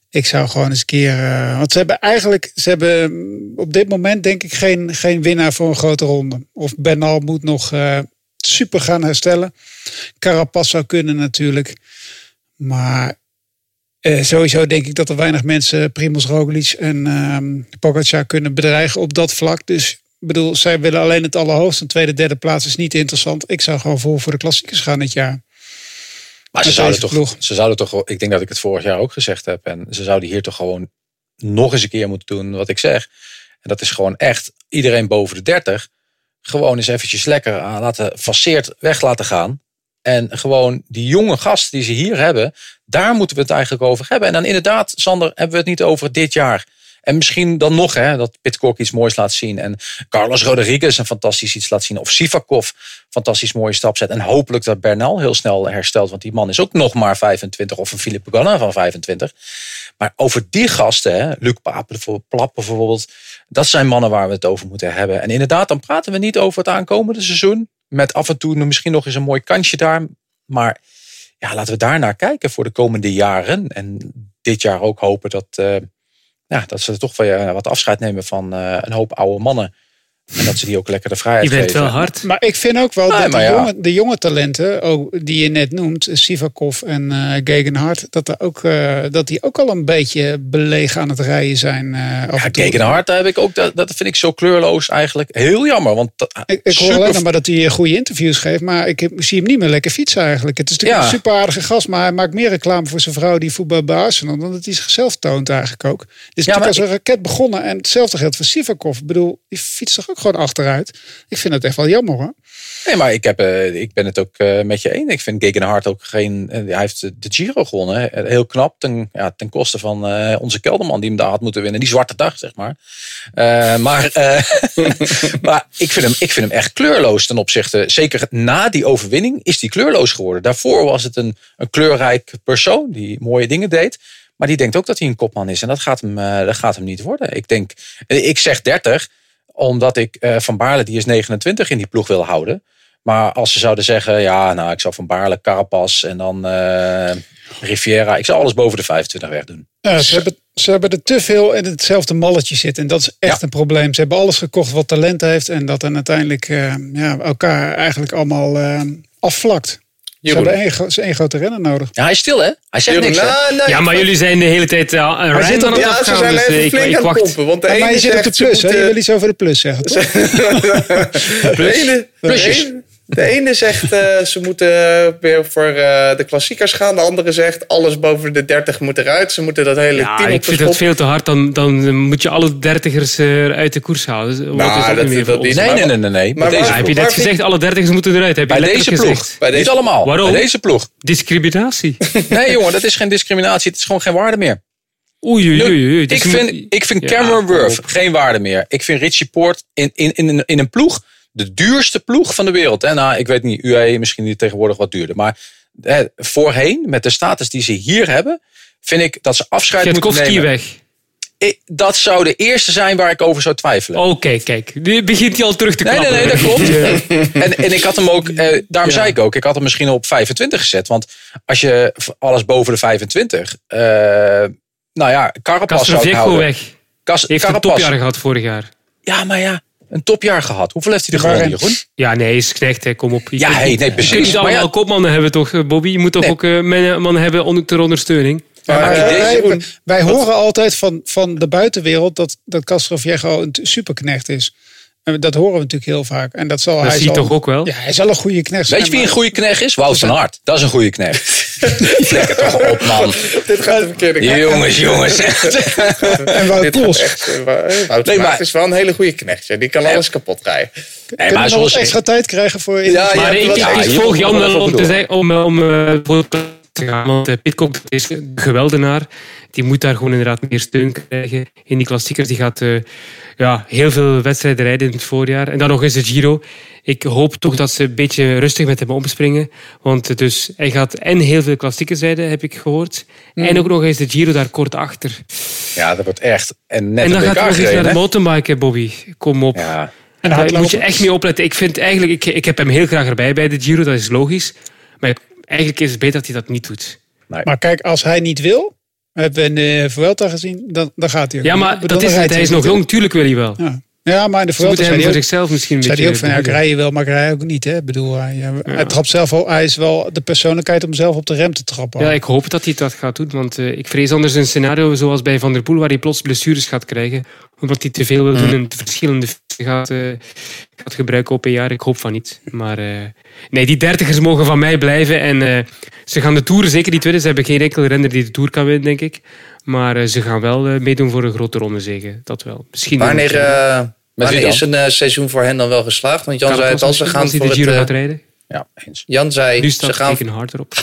H: Ik zou gewoon eens een keer. Uh, want ze hebben eigenlijk. Ze hebben op dit moment denk ik geen, geen winnaar voor een grote ronde. Of Bernal moet nog uh, super gaan herstellen. Carapaz zou kunnen natuurlijk. Maar eh, sowieso denk ik dat er weinig mensen Primoz Roglic en ehm Pogacar kunnen bedreigen op dat vlak. Dus ik bedoel, zij willen alleen het allerhoogste. Een tweede, derde plaats is niet interessant. Ik zou gewoon voor voor de klassiekers gaan dit jaar.
G: Maar ze zouden, toch,
H: ploeg.
G: ze zouden toch, ik denk dat ik het vorig jaar ook gezegd heb. En ze zouden hier toch gewoon nog eens een keer moeten doen wat ik zeg. En dat is gewoon echt iedereen boven de 30. Gewoon eens eventjes lekker aan laten faceerd weg laten gaan. En gewoon die jonge gast die ze hier hebben, daar moeten we het eigenlijk over hebben. En dan inderdaad, Sander, hebben we het niet over dit jaar. En misschien dan nog, hè, dat Pitcock iets moois laat zien. En Carlos Rodriguez een fantastisch iets laat zien. Of Sivakov fantastisch mooie stap zet. En hopelijk dat Bernal heel snel herstelt. Want die man is ook nog maar 25. Of een Philippe Ganna van 25. Maar over die gasten, hè, Luc voor Plap bijvoorbeeld. Dat zijn mannen waar we het over moeten hebben. En inderdaad, dan praten we niet over het aankomende seizoen. Met af en toe misschien nog eens een mooi kansje daar. Maar ja, laten we daar naar kijken voor de komende jaren. En dit jaar ook hopen dat, eh, ja, dat ze toch weer wat afscheid nemen van eh, een hoop oude mannen. En dat ze die ook lekker de vrijheid
C: Je bent
G: geven.
C: wel hard.
H: Maar ik vind ook wel
G: Nee,
H: dat de
G: ja.
H: jonge, de jonge talenten, ook, die je net noemt, Sivakov en eh Gegenhard, dat, er ook, eh, dat die ook al een beetje belegen aan het rijden zijn. eh af
G: Ja. Gegenhard, daar heb ik ook, dat, dat vind ik zo kleurloos eigenlijk. Heel jammer, want dat-
H: Ik, ik hoor alleen maar dat hij goede interviews geeft, maar ik heb, zie hem niet meer lekker fietsen eigenlijk. Het is natuurlijk
G: Ja.
H: een super aardige gast, maar hij maakt meer reclame voor zijn vrouw die voetbal bij Arsenal dan dat hij zichzelf toont eigenlijk ook. Het is
G: Ja,
H: natuurlijk als een raket begonnen en hetzelfde geldt voor Sivakov. Ik bedoel, die fietst toch ook gewoon achteruit. Ik vind het echt wel jammer hoor.
G: Nee, maar ik, heb, eh, ik ben het ook eh, met je eens. Ik vind Gegenhard ook geen... eh, hij heeft de Giro gewonnen. Heel knap, ten, ja, koste van onze kelderman die hem daar had moeten winnen. Die zwarte dag, zeg maar. Maar <laughs> maar ik, vind hem, ik vind hem echt kleurloos ten opzichte... Zeker na die overwinning is hij kleurloos geworden. Daarvoor was het een, een kleurrijk persoon die mooie dingen deed. Maar die denkt ook dat hij een kopman is. En dat gaat hem, dat gaat hem niet worden. Ik denk... Ik zeg 30 omdat ik eh, Van Baarle, die is 29, in die ploeg wil houden. Maar als ze zouden zeggen, ja, nou, ik zou Van Baarle, Carapaz en dan eh, Riviera. Ik zou alles boven de 25 wegdoen.
H: Ja, ze, hebben, ze hebben er te veel in hetzelfde malletje zitten. En dat is echt een probleem. Ze hebben alles gekocht wat talent heeft. En dat dan uiteindelijk eh, ja, elkaar eigenlijk allemaal afvlakt. Ze hebben één, ze één grote renner nodig.
G: Ja, hij is stil, hè? Hij zegt
F: Jeroen,
G: niks.
F: nou, nou,
C: Ja, maar jullie zijn de hele tijd uh,
H: Hij
C: Rijn
H: zit
C: aan
H: op-
C: het
F: ja, ze zijn
C: dus
F: even
C: eh, ik,
F: flink
C: ik
F: aan het
C: wacht.
F: pompen. Want de
H: Ja, maar je zit op
F: zegt
H: de plus, hè? Je wil
F: moeten...
H: iets over de plus zeggen, <laughs> toch?
F: De ene, de
G: Plusjes.
F: ene, de ene zegt eh, ze moeten weer voor eh, de klassiekers gaan. De andere zegt alles boven de 30 moet eruit. Ze moeten dat hele
C: Ja,
F: team
C: ik
F: op de
C: vind dat veel te hard. Dan, dan moet je alle dertigers eh, uit de koers halen. Dus wat
F: Nou,
C: is dat
F: dat- dat is-?
G: Nee, nee, nee, nee. nee.
F: Maar waar-
C: heb je net gezegd, alle dertigers moeten eruit. Heb je
G: Bij deze ploeg.
C: gezegd.
F: Bij deze-
G: Niet allemaal.
C: Waarom?
G: Bij deze ploeg.
C: Discriminatie. <laughs>
G: Nee, jongen, dat is geen discriminatie. Het is gewoon geen waarde meer.
C: Oei, oei, oei. oei. Dus
G: ik, vind, ik vind
C: Ja,
G: Cameron
C: kom
G: Worth
C: op.
G: geen waarde meer. Ik vind Richie Poort in, in, in, in een ploeg, de duurste ploeg van de wereld. Hè? Nou, ik weet niet, UAE misschien niet tegenwoordig wat duurder. Maar hè, voorheen, met de status die ze hier hebben, vind ik dat ze afscheid moeten nemen.
C: weg.
G: Ik- dat zou de eerste zijn waar ik over zou twijfelen.
C: Oké, kijk. Nu begint hij al terug te
G: Nee, nee,
C: klappen.
G: nee, dat klopt. <laughs>
C: Ja.
G: En, en ik had hem ook, eh, daarom
C: Ja.
G: zei ik ook, ik had hem misschien op 25 gezet. Want als je alles boven de 25, eh, nou ja, Carapaz zou ik houden.
C: weg.
G: Cas,
C: Heeft een topjaar gehad vorig jaar.
G: Ja, maar ja, een topjaar gehad. Hoeveel heeft hij er gewonnen, Jeroen?
C: Ja, nee, is knecht. Hè. Kom op. Je
G: Ja,
C: kunt
G: hey,
C: niet-
G: nee,
C: Je kunt
G: precies.
C: niet
G: Maar
C: allemaal
G: ja,
C: kopmannen hebben, toch, eh, Bobby? Je moet toch
G: Nee.
C: ook eh, mannen hebben onder, ter ondersteuning?
F: Maar,
G: maar deze-
H: wij, horen altijd van, van de buitenwereld dat, dat Castroviejo een t- superknecht is. En dat horen we natuurlijk heel vaak. En dat zal
C: Dat
H: hij
C: zie
H: zal,
C: toch ook wel?
H: Ja, hij zal een goede knecht zijn.
G: Weet je wie een
H: maar-
G: goede knecht is? Wout van Aert. Dat is een goede knecht. <laughs> Flikker toch op, man.
F: dit gaat de verkeerde kant.
G: Jongens, jongens. <laughs>
H: En Wout Poels.
F: eh, eh, Wout
G: Nee, maar-
F: is wel een hele goede knechtje. Die kan alles kapot rijden.
G: Nee,
H: Kunnen we
G: maar zoals
H: extra tijd krijgen voor...
F: Ja,
C: Maar
F: ja,
C: ik,
G: ja,
C: ik volg Jan om
G: even
C: te, zeggen, om, eh, om eh, voor te gaan. Want Pitcock is een geweldenaar. Die moet daar gewoon inderdaad meer steun krijgen in die klassiekers. Die gaat eh, ja, heel veel wedstrijden rijden in het voorjaar. En dan nog eens de Giro. Ik hoop toch dat ze een beetje rustig met hem omspringen. Want dus, hij gaat en heel veel klassiekers rijden, heb ik gehoord. En ook nog eens de Giro daar kort achter.
G: Ja, dat wordt echt. En net
C: en dan gaat hij
G: WK
C: nog eens naar de mountainbiken, Bobby. Kom op.
G: Ja.
H: En
C: Daar moet je echt mee opletten. Ik vind eigenlijk, ik, ik heb hem heel graag erbij bij de Giro, dat is logisch. Maar eigenlijk is het beter dat hij dat niet doet.
H: Maar kijk, als hij niet wil, hebben we in de Vuelta gezien, dan, dan gaat hij ook
C: Ja, maar dat is het. Hij is nog jong, tuurlijk wil hij wel.
H: Ja. Ja, maar in de zei
C: voor zichzelf misschien een beetje
H: ook van, ja, ik rij je wel, maar ik rij ook niet. Hè? Ik bedoel, hij, hij- hij trapt zelf al, hij is wel de persoonlijkheid om zelf op de rem te trappen.
C: Ja, ik hoop dat hij dat gaat doen. Want eh, ik vrees anders een scenario zoals bij Van der Poel, waar hij plots blessures gaat krijgen. Omdat hij te veel wil doen en te verschillende gaat, eh, gaat gebruiken op een jaar. Ik hoop van niet. Maar eh, nee, die dertigers mogen van mij blijven. En ze gaan de Tour, zeker die tweede, ze hebben geen enkel renner die de Tour kan winnen, denk ik. Maar eh, ze gaan wel eh, meedoen voor een grote ronde zegen. Dat wel. Misschien
F: Wanneer, eh, wanneer is een seizoen voor hen dan wel geslaagd? Want Jan zei het al, ze gaan voor
C: de
F: het...
C: Giro
F: eh,
C: gaat rijden.
G: Ja, eens.
F: Jan zei,
C: Nu
F: ze gaan,
C: teken hard erop.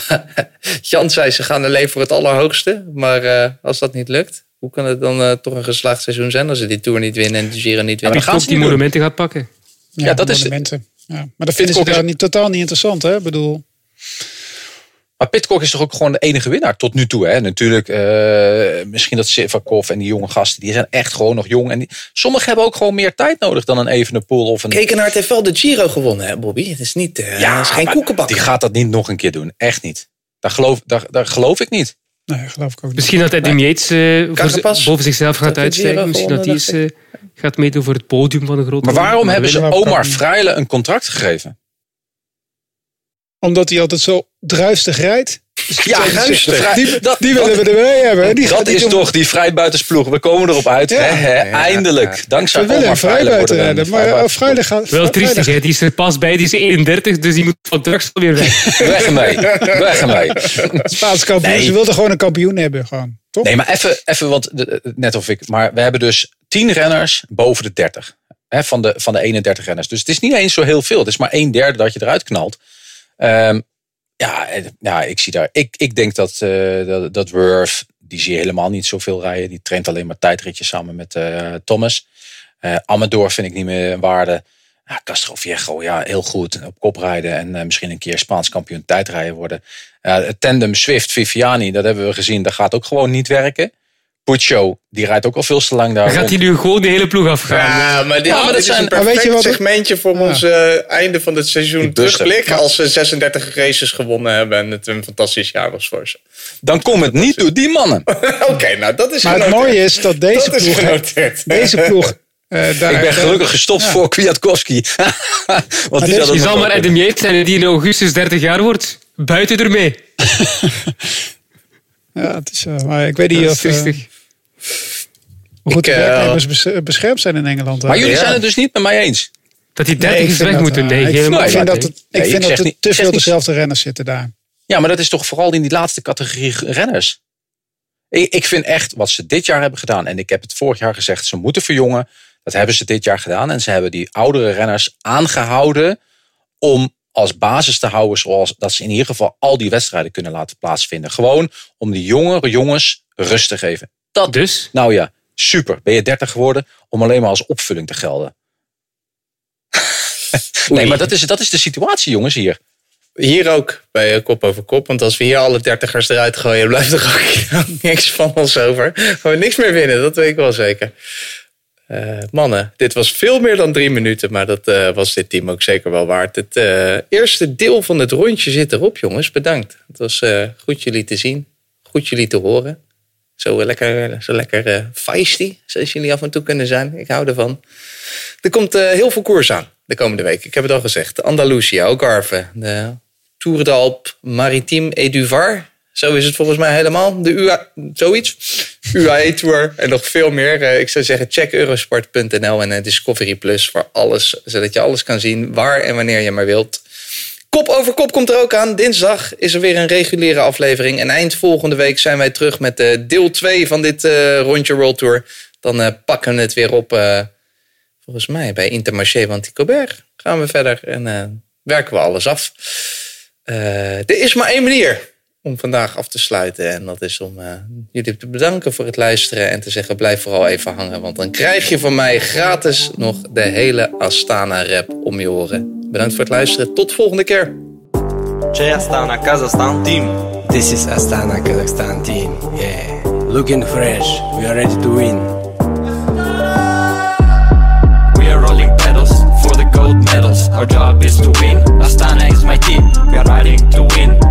C: <laughs>
F: Jan zei, ze gaan alleen voor het allerhoogste. Maar eh, als dat niet lukt, hoe kan het dan eh, toch een geslaagd seizoen zijn als ze die Tour niet winnen en de Giro niet winnen?
C: Wie ook die monumenten gaat pakken.
H: Ja,
G: dat is-.
H: Ja. Maar dat vinden ze daar niet, totaal niet interessant. Hè? Ik bedoel,
G: Maar Pitcock is toch ook gewoon de enige winnaar tot nu toe. Hè? Natuurlijk, eh, misschien dat Sivakov en die jonge gasten, die zijn echt gewoon nog jong. En die, sommigen hebben ook gewoon meer tijd nodig dan een Evenepoel of een...
F: Kekenaard heeft wel de Giro gewonnen, hè, Bobby? Het is, niet, eh, het is geen koekenbak.
G: Die gaat dat niet nog een keer doen. Echt niet. Daar geloof, daar, daar geloof ik niet.
H: nee, geloof ik ook niet.
C: Misschien dat Adam Yates eh, boven zichzelf gaat
F: de
C: uitstijgen. Misschien dat hij eens gaat meedoen voor het podium van een grote
G: Maar waarom hebben ze Omar. Freile een contract gegeven?
H: Omdat hij altijd zo druistig rijdt.
G: Ja,
H: Die,
G: dat-
H: die willen
G: dat-
H: we erbij hebben. Die
G: dat is toch die vrijbuitersploeg. We komen erop uit.
H: Ja.
G: Hè, hè, eindelijk. Dankzij
H: We willen redden.
G: een
H: Maar eh. Vrijdag.
C: Wel triestig, hè? die is er pas bij, die is 31, dus die moet van drugs weer weg. <laughs>
G: Weg ermee. Weg ermee.
H: Spaans kampioen.
G: Nee.
H: Ze wilden gewoon een kampioen hebben. Gewoon. Toch?
G: Nee, maar even, even want de- net of ik. Maar we hebben dus 10 renners boven de 30. Hè, van, de, van de 31 renners. Dus het is niet eens zo heel veel. Het is maar een derde dat je eruit knalt. Ehm, ja, ja, ik zie daar. Ik, ik denk dat, eh dat, dat die zie je helemaal niet zoveel rijden. Die traint alleen maar tijdritjes samen met eh, Thomas. Eh Amador vind ik niet meer een waarde. Ja, Castro Viejo, ja, heel goed. Op kop rijden en misschien een keer Spaans kampioen tijdrijden worden. Het tandem Swift, Viviani, dat hebben we gezien. Dat gaat ook gewoon niet werken. Puccio, die rijdt ook al veel te lang daar
C: Dan gaat hij nu gewoon de hele ploeg afgaan.
F: Ja, maar dit,
G: Ja, maar dat
F: dit is
G: zijn-
F: een
H: weet
F: perfect
H: je wat het-
F: segmentje voor
H: Ja.
F: ons eh, einde van het seizoen terugblik. Als ze 36 races gewonnen hebben en het een fantastisch jaar was voor ze.
G: Dan komt het niet door die mannen. <laughs>
F: Oké, nou dat is
H: Maar het mooie is dat deze
F: Dat
H: ploeg...
F: genoteerd. <laughs>
H: Deze ploeg... eh, daar,
G: Ik ben gelukkig gestopt voor Kwiatkowski. <laughs> Want die
C: zal
G: nog
C: maar Adam Yates zijn die in augustus 30 jaar wordt. Buiten ermee.
H: Ja, het is, eh, maar ik weet niet of. Hoe goed
F: Ik, eh,
H: werknemers beschermd zijn in Engeland.
G: Maar jullie
F: Ja.
G: zijn het dus niet met mij eens.
C: Dat die
H: Nee,
C: 30
H: ik
C: is
H: vind
C: weg
H: dat,
C: moeten.
H: eh,
C: Nee,
H: ik vind-
C: helemaal
H: ik vind
C: niet.
H: dat, het, ik
G: Nee, ik
H: vind dat er
G: niet-
H: te veel
G: niet-
H: dezelfde renners zitten daar.
G: Ja, maar dat is toch vooral in die laatste categorie renners. Ik, ik vind echt wat ze dit jaar hebben gedaan. En ik heb het vorig jaar gezegd, ze moeten verjongen. Dat hebben ze dit jaar gedaan. En ze hebben die oudere renners aangehouden om als basis te houden. Zoals dat ze in ieder geval al die wedstrijden kunnen laten plaatsvinden. Gewoon om die jongere jongens rust te geven. Dat,
C: Dus,
G: nou ja, super. Ben je 30 geworden om alleen maar als opvulling te gelden. <laughs> nee, maar dat is, dat is de situatie, jongens, hier.
F: Hier ook, bij eh, Kop Over Kop. Want als we hier alle dertigers eruit gooien, blijft er ook <laughs> niks van ons over. Gaan we niks meer winnen, dat weet ik wel zeker. Eh, mannen, dit was veel meer dan drie minuten, maar dat eh, was dit team ook zeker wel waard. Het eh, eerste deel van het rondje zit erop, jongens. Bedankt. Het was eh, goed jullie te zien, goed jullie te horen. Zo lekker, zo lekker eh feisty, zoals jullie af en toe kunnen zijn. Ik hou ervan. Er komt eh, heel veel koers aan de komende week. Ik heb het al gezegd. Andalusia, Algarve, de Tour de Alpe Maritime et Var. Zo is het volgens mij helemaal. De UA, zoiets. <laughs> UAE Tour en nog veel meer. Eh, Ik zou zeggen, check eurosport.nl en eh, Discovery Plus voor alles. Zodat je alles kan zien waar en wanneer je maar wilt. Kop over kop komt er ook aan. Dinsdag is er weer een reguliere aflevering. En eind volgende week zijn wij terug met eh, deel 2 van dit eh, rondje World Tour. Dan eh, pakken we het weer op, volgens mij bij Intermarché van Ticobert. Gaan we verder en werken we alles af. Er is maar één manier om vandaag af te sluiten. En dat is om jullie te bedanken voor het luisteren. En te zeggen, blijf vooral even hangen. Want dan krijg je van mij gratis nog de hele Astana-rap om je oren. Bedankt voor het luisteren. Tot volgende keer.
J: Jay Astana, Kazakhstan team. This is Astana, Kazakhstan team. Yeah. Looking fresh. We are ready to win.
I: We are rolling pedals for the gold medals. Our job is to win. Astana is my team. We are riding to win, and it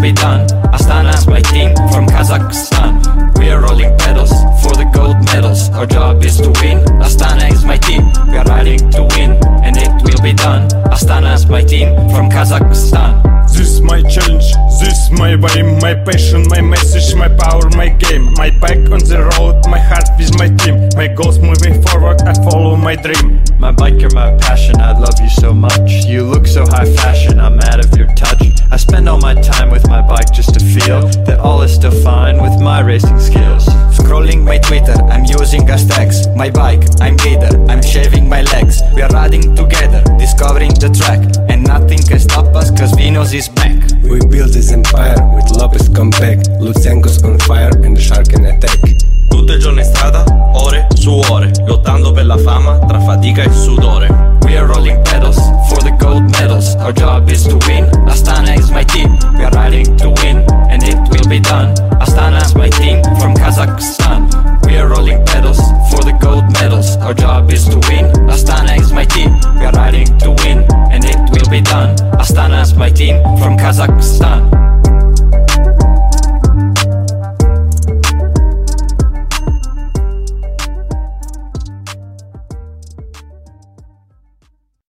I: will be done Astana's my team from Kazakhstan. We are rolling pedals for the gold medals. Our job is to win. Astana is my team. We are riding to win And it will be done. Astana's my team from Kazakhstan.
K: This is my challenge this my way, my passion, my message, my power, my game. My back on the road, my heart with my team. My goals moving forward, I follow my dream.
I: My bike, you're my passion, I love you so much. You look so high fashion, I'm mad of your touch. I spend all my time with my bike just to feel that all is still fine with my racing skills. Scrolling my Twitter, I'm using hashtags. My bike, I'm Gator, I'm shaving my legs. We are riding together, discovering the track. And nothing can stop us, cause Venus is back.
J: We build this empire with Lopez come back. Lutsenko's on fire and the shark can attack.
L: Tutto il in strada, ore su ore, lottando per la fama tra fatica e sudore.
I: We are rolling pedals for the gold medals. Our job is to win. Astana is my team. We are riding to win, and it will be done. Astana is my team from Kazakhstan. We are rolling pedals for the gold medals. Our job is to win. Astana is my team. We are riding to win, and it will be done. Astana is my team from Kazakhstan.